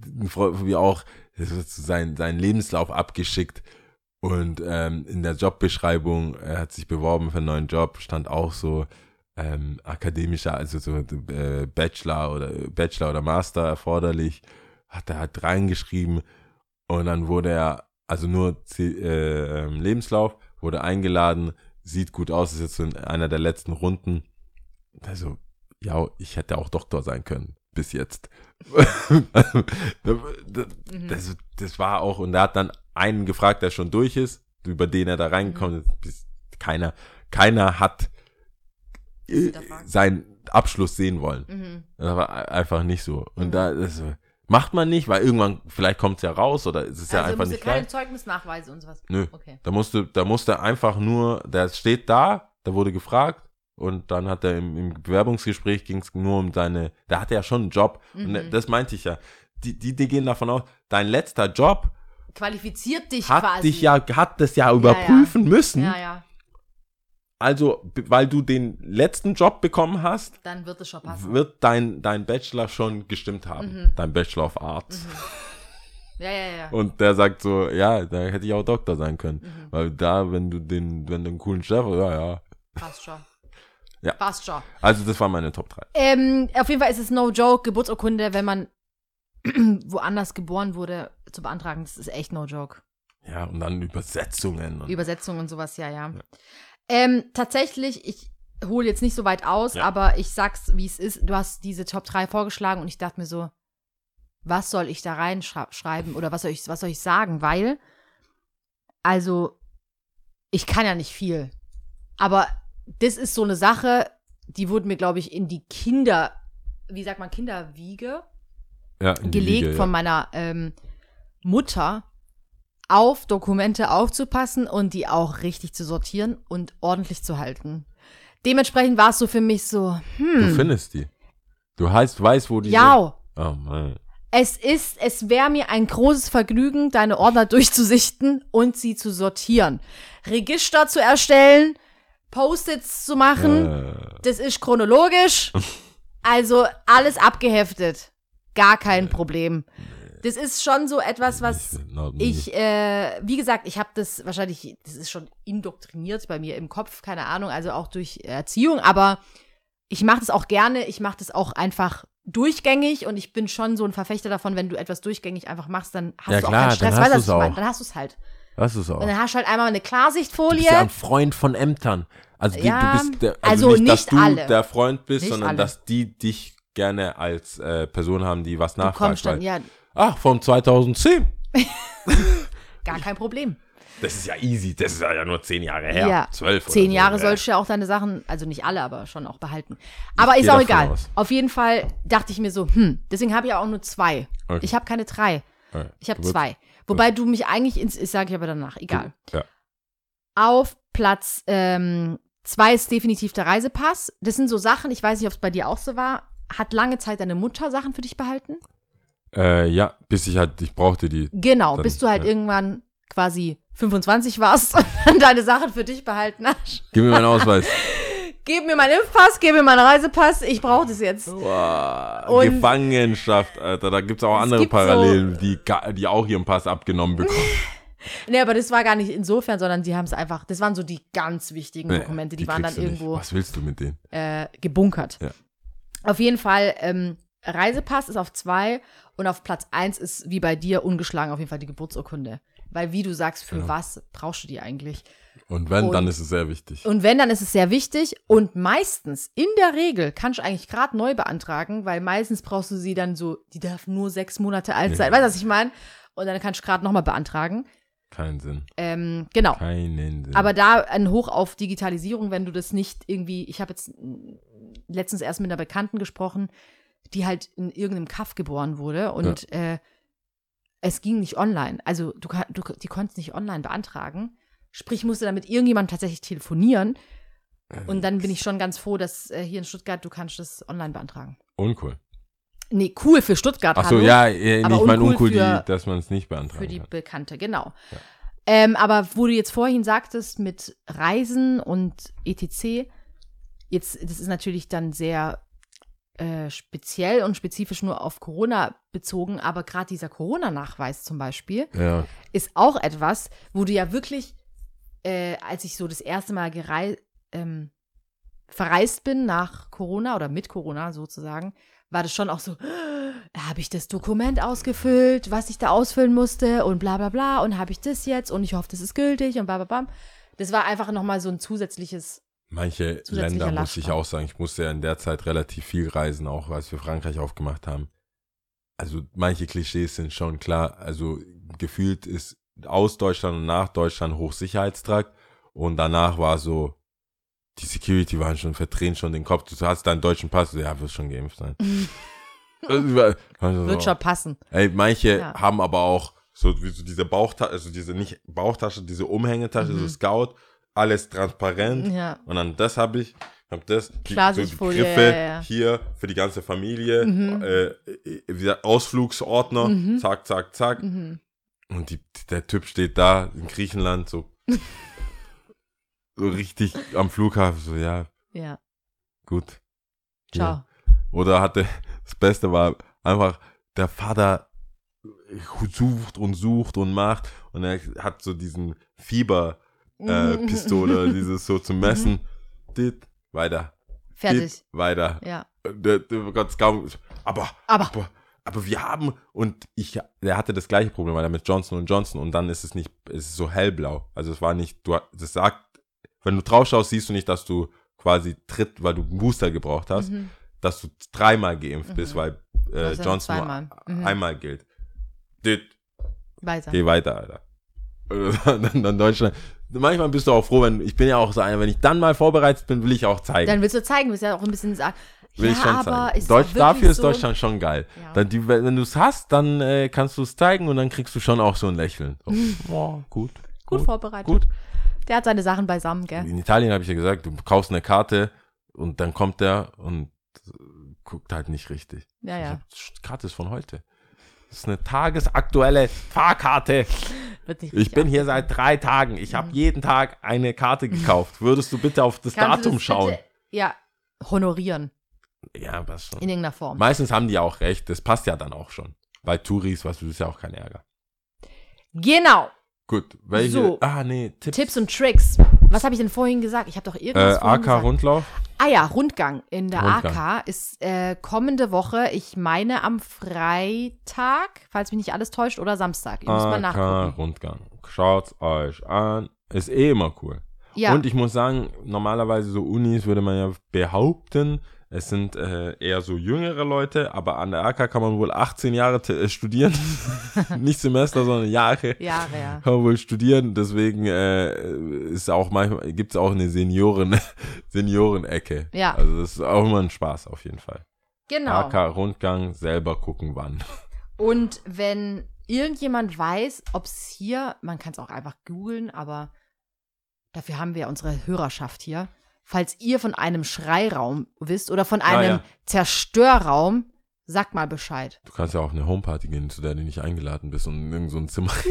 Ein Freund von mir auch, das wird sein, seinen Lebenslauf abgeschickt. Und ähm, in der Jobbeschreibung, er hat sich beworben für einen neuen Job, stand auch so ähm, akademischer, also so äh, Bachelor oder Bachelor oder Master erforderlich. Hat er halt reingeschrieben und dann wurde er, also nur äh, ähm, Lebenslauf, wurde eingeladen, sieht gut aus, ist jetzt in einer der letzten Runden. Also, ja, ich hätte auch Doktor sein können, bis jetzt. das, das, das war auch, und er hat dann einen gefragt, der schon durch ist, über den er da reingekommen ist. Bis keiner, keiner hat äh, seinen Abschluss sehen wollen. Mhm. Das war einfach nicht so. Und da das macht man nicht, weil irgendwann, vielleicht kommt es ja raus oder es ist ja also einfach musst du nicht keine. Zeugnisnachweise und sowas. Nö. Okay. Da musste, da musste einfach nur, der steht da, da wurde gefragt und dann hat er im, im Bewerbungsgespräch ging es nur um seine, der hatte ja schon einen Job und Mhm. das meinte ich ja. Die, die, die gehen davon aus, dein letzter Job Qualifiziert dich hat quasi. dich ja, hat das ja überprüfen müssen. Ja, ja. Also, weil du den letzten Job bekommen hast, Dann wird es schon passen. wird dein, dein Bachelor schon gestimmt haben. Mhm. Dein Bachelor of Arts. Ja, ja, ja. Und der sagt so, ja, da hätte ich auch Doktor sein können. Mhm. Weil da, wenn du den, wenn du einen coolen Chef, ja, ja. Passt schon. Ja. Passt schon. Also das war meine Top 3. Ähm, auf jeden Fall ist es no joke, Geburtsurkunde, wenn man woanders geboren wurde, zu beantragen. Das ist echt no joke. Ja, und dann Übersetzungen. Und Übersetzung und sowas, ja, ja. Ähm, tatsächlich, ich hole jetzt nicht so weit aus, Ja. aber ich sag's, wie es ist. Du hast diese Top 3 vorgeschlagen und ich dachte mir so, was soll ich da reinschreiben oder was soll ich, was soll ich sagen? Weil, also, ich kann ja nicht viel. Aber das ist so eine Sache, die wurde mir, glaube ich, in die Kinder, wie sagt man, Kinderwiege Ja, gelegt Wiege, ja. von meiner ähm, Mutter, auf Dokumente aufzupassen und die auch richtig zu sortieren und ordentlich zu halten. Dementsprechend war es so für mich so, hm, Du findest die. Du heißt, weißt, wo die ja, sind. Oh Mann. es ist, es wäre mir ein großes Vergnügen, deine Ordner durchzusichten und sie zu sortieren. Register zu erstellen, Post-its zu machen, Äh, das ist chronologisch. Also alles abgeheftet. Gar kein Problem. Das ist schon so etwas, was ich, äh, wie gesagt, ich habe das wahrscheinlich, das ist schon indoktriniert bei mir im Kopf, keine Ahnung, also auch durch Erziehung, aber ich mache das auch gerne, ich mache das auch einfach durchgängig und ich bin schon so ein Verfechter davon, wenn du etwas durchgängig einfach machst, dann hast Ja, du auch klar, keinen Stress. auch. Dann hast du es halt. Das ist auch. Und dann hast du halt einmal eine Du Klarsichtfolie. bist ja ein Freund von Ämtern. Also die, Ja, du bist der, also, also nicht, dass nicht du alle. der Freund bist, Nicht sondern alle. dass die dich gerne als äh, Person haben, die was du nachfragt. kommst dann, weil- ja, Ach, von 2010. gar kein Problem. Das ist ja easy. Das ist ja nur zehn Jahre her. Ja, Zwölf Zehn Jahre so. sollst du ja auch deine Sachen, also nicht alle, aber schon auch behalten. Aber gehe ist auch egal. aus. Auf jeden Fall dachte ich mir so, hm, deswegen habe ich ja auch nur zwei. Okay. Ich habe keine drei. Ja, Ich habe du zwei. Wobei du mich eigentlich ins, ich sage ich aber danach, egal. Ja. Auf Platz ähm, zwei ist definitiv der Reisepass. Das sind so Sachen, ich weiß nicht, ob es bei dir auch so war. Hat lange Zeit deine Mutter Sachen für dich behalten? Äh, ja, bis ich halt, ich brauchte die. Genau, Dann, bis du halt ja. irgendwann quasi 25 warst und dann deine Sachen für dich behalten hast. Gib mir meinen Ausweis. Gib mir meinen Impfpass, gib mir meinen Reisepass, ich brauche das jetzt. Wow, Gefangenschaft, Alter. Da gibt es auch andere gibt so- Parallelen, die, die auch ihren Pass abgenommen bekommen. Nee, aber das war gar nicht insofern, sondern die haben es einfach, das waren so die ganz wichtigen Dokumente, die, waren dann du nicht. irgendwo Was willst du mit denen? äh, gebunkert. Ja. Auf jeden Fall, ähm, Reisepass ist auf zwei und auf Platz eins ist wie bei dir ungeschlagen auf jeden Fall die Geburtsurkunde. Weil wie du sagst, für Genau. was brauchst du die eigentlich? Und wenn, Und- dann ist es sehr wichtig. Und wenn, dann ist es sehr wichtig und meistens, in der Regel, kannst du eigentlich gerade neu beantragen, weil meistens brauchst du sie dann so, die darf nur sechs Monate alt sein. Ja. Weißt du, was ich meine? Und dann kannst du gerade nochmal beantragen. Keinen Sinn. Ähm, genau. Keinen Sinn. Aber da ein Hoch auf Digitalisierung, wenn du das nicht irgendwie, ich habe jetzt letztens erst mit einer Bekannten gesprochen, die halt in irgendeinem Kaff geboren wurde und äh, es ging nicht online. Also du, du die konntest nicht online beantragen. Sprich, musste dann mit irgendjemandem tatsächlich telefonieren. Und dann bin ich schon ganz froh, dass äh, hier in Stuttgart du kannst das online beantragen. uncool. Nee, cool für Stuttgart. Ach so, hallo. ja, äh, Aber nicht mein uncool uncool, für- die, dass man es nicht beantragen Für die kann. Bekannte, genau. Ja. Ähm, aber wo du jetzt vorhin sagtest mit Reisen und etc., jetzt, das ist natürlich dann sehr äh, speziell und spezifisch nur auf Corona bezogen, aber gerade dieser Corona-Nachweis zum Beispiel Ja, ist auch etwas, wo du ja wirklich, äh, als ich so das erste Mal gerei ähm, verreist bin nach Corona oder mit Corona sozusagen, war das schon auch so, habe ich das Dokument ausgefüllt, was ich da ausfüllen musste und bla bla bla und habe ich das jetzt und ich hoffe, das ist gültig und bla bla bla. Das war einfach nochmal so ein zusätzliches, manche Länder muss ich auch sagen, ich musste ja in der Zeit relativ viel reisen, auch als wir Frankreich aufgemacht haben. Also manche Klischees sind schon klar. Also gefühlt ist aus Deutschland und nach Deutschland Hochsicherheitstrakt und danach war so, die Security waren schon, verdrehen schon den Kopf. Du hast deinen deutschen Pass, ja, wirst schon geimpft sein. War- also wird so. schon passen. Ey, manche Ja. haben aber auch so wie so diese Bauchtasche, also diese nicht Bauchtasche, diese Umhängetasche, Mhm. so Scout, alles transparent. Ja. Und dann das habe ich, habe das, die, Klarsichtfolie, Griffe ja, hier für die ganze Familie, Mhm. äh, äh, wie gesagt, Ausflugsordner, Mhm. zack, zack, zack. Mhm. Und die, der Typ steht da in Griechenland so, so richtig am Flughafen, so ja, Ja, gut. ciao. Ja. Oder hatte, das Beste war einfach, der Vater sucht und sucht und macht und er hat so diesen Fieber äh, Pistole, dieses so zum Messen. Dit, weiter. Fertig. Dit, weiter. Ja. Der, der Gott, kaum, aber, Aber, aber, aber wir haben und ich, der hatte das gleiche Problem, weil er mit Johnson und Johnson und dann ist es nicht, es ist so hellblau. Also es war nicht, du, das sagt, wenn du drauf schaust, siehst du nicht, dass du quasi tritt, weil du einen Booster gebraucht hast mhm. dass du dreimal geimpft bist, Mhm. weil äh, noch Snow zweimal. Mhm. einmal gilt. Dit, Weiter. geh weiter, Alter. dann, dann Deutschland. Manchmal bist du auch froh, wenn, ich bin ja auch so einer, wenn ich dann mal vorbereitet bin, will ich auch zeigen. Dann willst du zeigen, willst ja auch ein bisschen sagen. Will ja, ich schon aber zeigen. ist Deutsch, dafür ist so, Deutschland schon geil. Ja. Dann die, wenn du es hast, dann äh, kannst du es zeigen und dann kriegst du schon auch so ein Lächeln. So, oh, gut, Gut vorbereitet. gut. Der hat seine Sachen beisammen, gell? In Italien habe ich ja gesagt, du kaufst eine Karte und dann kommt der und guckt halt nicht richtig. Ja, ja. die Karte ist von heute. Das ist eine tagesaktuelle Fahrkarte. Wird nicht Ich bin hier seit drei Tagen. Ich habe jeden Tag eine Karte gekauft. Würdest du bitte auf das Kannst Datum das schauen? Bitte, ja, honorieren. Ja, was schon. In irgendeiner Form. Meistens haben die auch recht. Das passt ja dann auch schon. Bei Touris, was du ist ja auch kein Ärger. Genau. Gut, welche? So. Ah, nee, Tipps. Tipps und Tricks. Was habe ich denn vorhin gesagt? Ich habe doch äh, irgendwas vorhin AK gesagt. Rundlauf. Ah ja, Rundgang in der Rundgang. AK ist äh, kommende Woche, ich meine am Freitag, falls mich nicht alles täuscht, oder Samstag. Ihr müsst mal AK nachgucken. Rundgang. Schaut's euch an. Ist eh immer cool. Ja, Und ich muss sagen, normalerweise so Unis würde man ja behaupten, es sind äh, eher so jüngere Leute, aber an der AK kann man wohl 18 Jahre äh, studieren. Nicht Semester, sondern Jahre. Jahre, ja. Kann man wohl studieren, deswegen äh, ist auch manchmal, gibt es auch eine Senioren, Senioren-Ecke. Ja. Also das ist auch immer ein Spaß auf jeden Fall. Genau. AK-Rundgang, selber gucken wann. Und wenn irgendjemand weiß, ob es hier, man kann es auch einfach googeln, aber dafür haben wir ja unsere Hörerschaft hier. Falls ihr von einem Schreiraum wisst oder von Ja, einem ja. Zerstörraum, sagt mal Bescheid. Du kannst ja auf eine Homeparty gehen, zu der du nicht eingeladen bist und in irgend so ein Zimmer.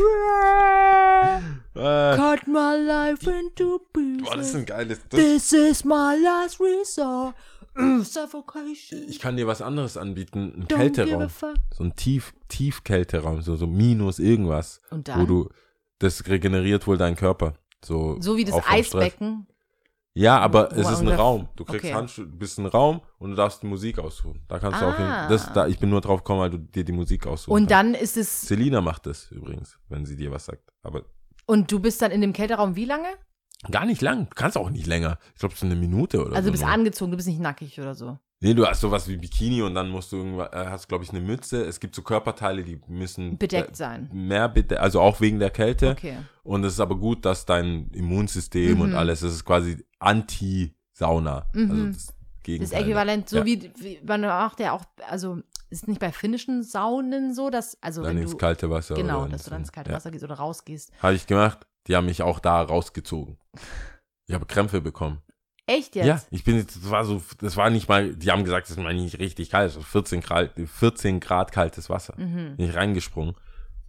äh, Cut my life into pieces. boah, das ist ein geiles. This is my last resort. Suffocation. ich kann dir was anderes anbieten. Ein Don't Kälteraum. So ein Tief, Tiefkälteraum, so, so minus irgendwas. Und Wo dann, du, das regeneriert wohl deinen Körper. So, so wie das auch. Eisbecken. Ja, aber es ist ein Raum. Du kriegst Okay. Handschuhe, du bist ein Raum und du darfst die Musik aussuchen. Da kannst du Ah. auf jeden das da Ich bin nur drauf gekommen, weil du dir die Musik aussuchen Und kannst. dann ist es, Selina macht das übrigens, wenn sie dir was sagt. Aber und du bist dann in dem Kälteraum wie lange? gar nicht lang. Du kannst auch nicht länger. Ich glaube, so eine Minute oder Also so. du bist nur. angezogen, du bist nicht nackig oder so. Nee, du hast sowas wie Bikini und dann musst du irgendwas, äh, hast, glaube ich, eine Mütze. Es gibt so Körperteile, die müssen Bedeckt sein. mehr bedeckt, also auch wegen der Kälte. Okay. Und es ist aber gut, dass dein Immunsystem und Mhm. alles, es ist quasi Anti-Sauna. Also Mhm. das Das Gegenteil. Äquivalent, so Ja. wie, wie man macht ja auch, also ist nicht bei finnischen Saunen so, dass, also Dann wenn ins du, kalte Wasser. genau, dass du dann ins kalte ja. Wasser gehst oder rausgehst. Habe ich gemacht. Die haben mich auch da rausgezogen. Ich habe Krämpfe bekommen. Echt jetzt? Ja, ich bin jetzt, das war so, das war nicht mal, die haben gesagt, das ist mal nicht richtig kalt, so 14 Grad, 14 Grad kaltes Wasser. Mhm. Bin ich reingesprungen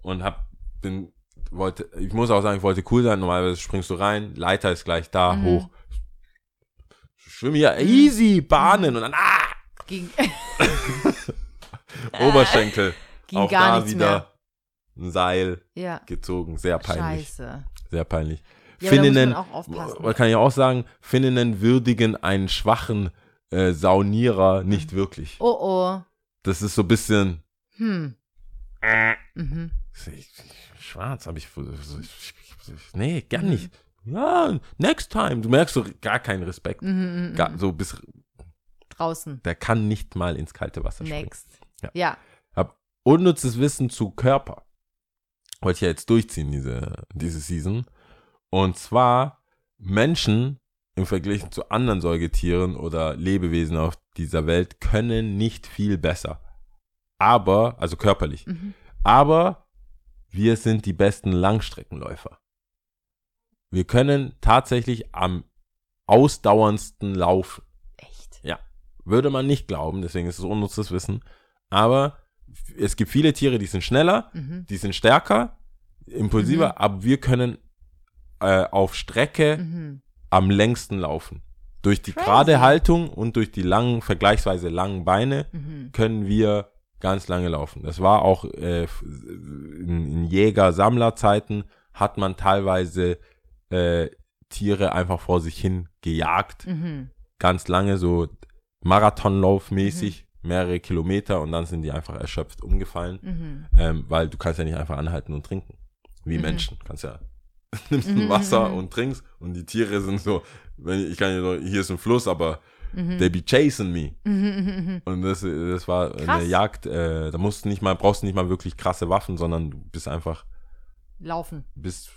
und hab, bin, wollte, ich muss auch sagen, ich wollte cool sein, normalerweise springst du rein, Leiter ist gleich da, Mhm. hoch. Schwimme ja easy, Bahnen und dann, ah, Ging, Oberschenkel. ging auch gar da wieder ein Seil mehr. Ja. gezogen, sehr peinlich, Scheiße. sehr peinlich. Ja, Finninnen, man kann ja auch sagen, Finninnen würdigen einen schwachen äh, Saunierer nicht wirklich. Oh oh. Das ist so ein bisschen Hm. Mhm. schwarz, habe ich, nee, gar nicht. Ja, next time. Du merkst so gar keinen Respekt. Mhm, mhm, Gar, mhm. so bis, Draußen. der kann nicht mal ins kalte Wasser springen. Next. Ja. Ja. Hab unnützes Wissen zu Körper. Wollte ich ja jetzt durchziehen, diese, diese Season. Und zwar Menschen im Vergleich zu anderen Säugetieren oder Lebewesen auf dieser Welt können nicht viel besser. Aber, also körperlich. Mhm. Aber wir sind die besten Langstreckenläufer. Wir können tatsächlich am ausdauerndsten laufen. Echt. Würde man nicht glauben, deswegen ist es unnützes Wissen. Aber es gibt viele Tiere, die sind schneller, Mhm. die sind stärker, impulsiver, aber wir können äh, auf Strecke Mhm. am längsten laufen. Durch die Crazy. gerade Haltung und durch die langen, vergleichsweise langen Beine Mhm. können wir ganz lange laufen. Das war auch äh, in, in Jäger-Sammler-Zeiten hat man teilweise äh, Tiere einfach vor sich hin gejagt, Mhm. ganz lange, so Marathonlaufmäßig, mehrere Kilometer und dann sind die einfach erschöpft umgefallen, Mhm. ähm, weil du kannst ja nicht einfach anhalten und trinken, wie Mhm. Menschen. Kannst ja nimmst Mhm, ein Wasser mhm. und trinkst und die Tiere sind so, wenn ich kann ja so, hier ist ein Fluss, aber They be chasing me. Mhm, Und das, das war Krass. eine Jagd, äh, da musst du nicht mal, brauchst du nicht mal wirklich krasse Waffen, sondern du bist einfach, Laufen. bist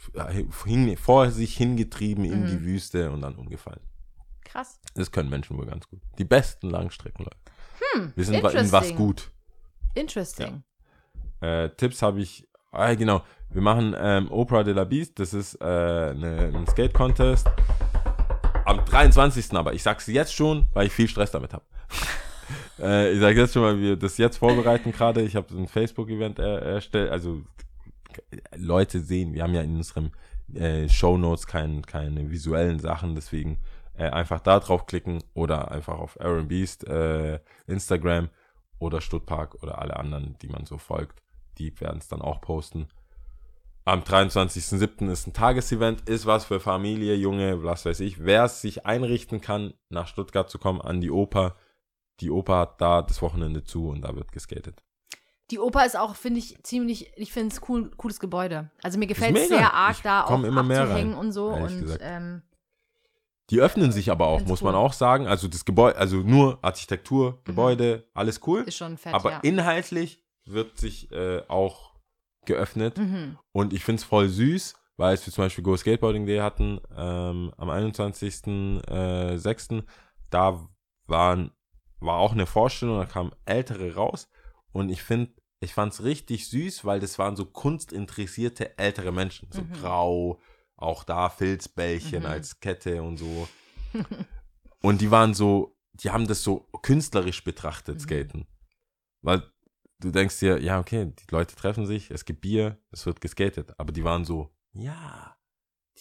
hin, vor sich hingetrieben in Mhm. die Wüste und dann umgefallen. Krass. Das können Menschen wohl ganz gut. Die besten Langstreckenläufer. Hm, Wir sind in was gut. Interesting. Äh, Tipps habe ich, ah, genau, wir machen ähm, Opera de la Beast, das ist äh, eine, ein Skate-Contest. Am 23. aber, ich sag's jetzt schon, weil ich viel Stress damit habe. äh, ich sage jetzt schon, weil wir das jetzt vorbereiten gerade. Ich habe ein Facebook-Event er, erstellt, also Leute sehen, wir haben ja in unserem äh, Shownotes kein, keine visuellen Sachen, deswegen äh, einfach da draufklicken oder einfach auf Aaron Beast, äh, Instagram oder Stuttpark oder alle anderen, die man so folgt. Die werden es dann auch posten. Am 23.07. ist ein Tagesevent, ist was für Familie, Junge, was weiß ich. Wer es sich einrichten kann, nach Stuttgart zu kommen, an die Oper. Die Oper hat da das Wochenende zu und da wird geskatet. Die Oper ist auch, finde ich, ziemlich, ich finde es cool, cooles Gebäude. Also mir gefällt es sehr arg, Ich da auch immer mehr rein, und so. Und ähm, Die öffnen sich aber auch, muss cool. man auch sagen. Also das Gebäude, also nur Architektur, Gebäude, alles cool. ist schon fett, aber ja. inhaltlich wird sich äh, auch geöffnet. mhm. Und ich finde es voll süß, weil es wir zum Beispiel Go Skateboarding Day hatten ähm, am 21.06. Da waren, war auch eine Vorstellung, da kamen Ältere raus. Und ich finde, ich fand es richtig süß, weil das waren so kunstinteressierte ältere Menschen. So Mhm. grau, auch da Filzbällchen Mhm. als Kette und so. und die waren so, die haben das so künstlerisch betrachtet, Mhm. Skaten. Weil du denkst dir, ja, okay, die Leute treffen sich, es gibt Bier, es wird geskatet. Aber die waren so, ja,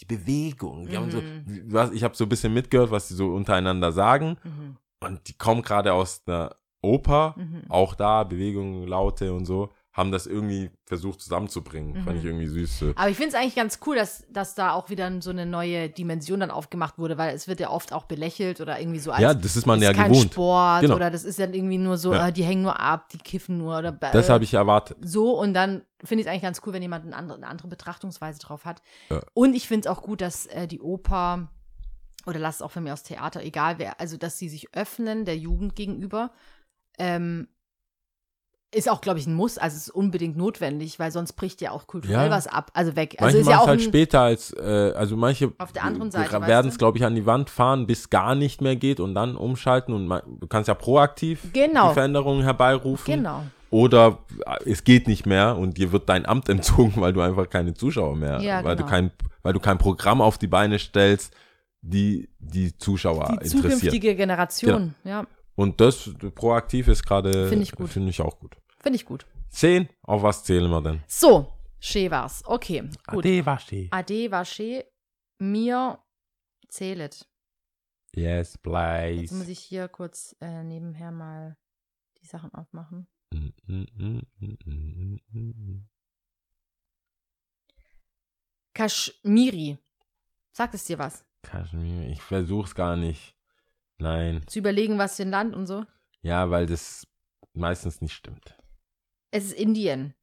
die Bewegung. Die haben so, Mhm. was, ich habe so ein bisschen mitgehört, was die so untereinander sagen. Mhm. Und die kommen gerade aus einer Oper, Mhm. auch da, Bewegungen, Laute und so, haben das irgendwie versucht zusammenzubringen. Fand Mhm. ich irgendwie süß. Aber ich finde es eigentlich ganz cool, dass, dass da auch wieder so eine neue Dimension dann aufgemacht wurde, weil es wird ja oft auch belächelt oder irgendwie so als Ja, das ist man ja ist kein gewohnt. Sport Genau. oder das ist dann irgendwie nur so, Ja. äh, die hängen nur ab, die kiffen nur oder äh, Das habe ich erwartet. so und dann finde ich es eigentlich ganz cool, wenn jemand eine andere, eine andere Betrachtungsweise drauf hat. Ja. Und ich finde es auch gut, dass äh, die Oper oder lass es auch von mir aus Theater, egal wer, also dass sie sich öffnen der Jugend gegenüber, ähm, ist auch, glaube ich, ein Muss, also es ist unbedingt notwendig, weil sonst bricht ja auch kulturell Ja. was ab, also weg. Manche Also ist machen ja auch halt später als, äh, also manche Auf der anderen Seite, weißt werden es, glaube ich, an die Wand fahren, bis gar nicht mehr geht und dann umschalten und man, du kannst ja proaktiv Genau. die Veränderungen herbeirufen. genau. Oder äh, es geht nicht mehr und dir wird dein Amt entzogen, weil du einfach keine Zuschauer mehr, Ja, weil genau. du kein, weil du kein Programm auf die Beine stellst, die die Zuschauer Die interessiert. zukünftige Generation, ja, Und das proaktiv ist gerade, Finde ich gut. Finde ich auch gut. finde ich gut. Zehn, auf was zählen wir denn? So, schön war's. Okay, gut. Ade, waschi. Ade war schön. Mir zählet. Yes, Jetzt muss please. ich hier kurz äh, nebenher mal die Sachen aufmachen. Mm, mm, mm. Kaschmiri. Sagt es dir was? Kaschmir, ich versuch's gar nicht. Nein. Zu überlegen, was für ein Land und so. Ja, weil das meistens nicht stimmt. Es ist Indien.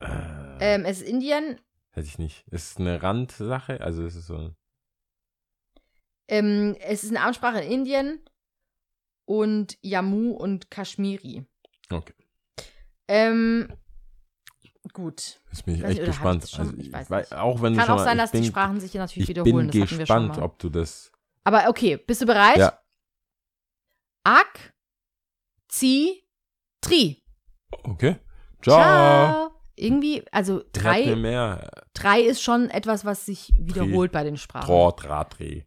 Äh, Ähm, es ist Indien. Hätte ich nicht. Ist es eine Randsache? Also ist es so. Ähm, es ist eine Amtssprache in Indien. Und Jammu und Kaschmiri. Okay. Ähm, gut. Jetzt bin ich Weiß echt nicht, oder hab ich gespannt. das schon? Also, Ich weiß wei- nicht. Auch wenn du Kann schon auch mal, sein, ich dass bin, die Sprachen sich natürlich ich wiederholen. bin das hatten wir schon gespannt, mal. ob du das. Aber okay, bist du bereit? Ja. Ak, Zi, Tri. Okay. Ciao. Irgendwie, also Drei. drei, mehr. drei ist schon etwas, was sich wiederholt bei den Sprachen. Trot, Rat, Dreh.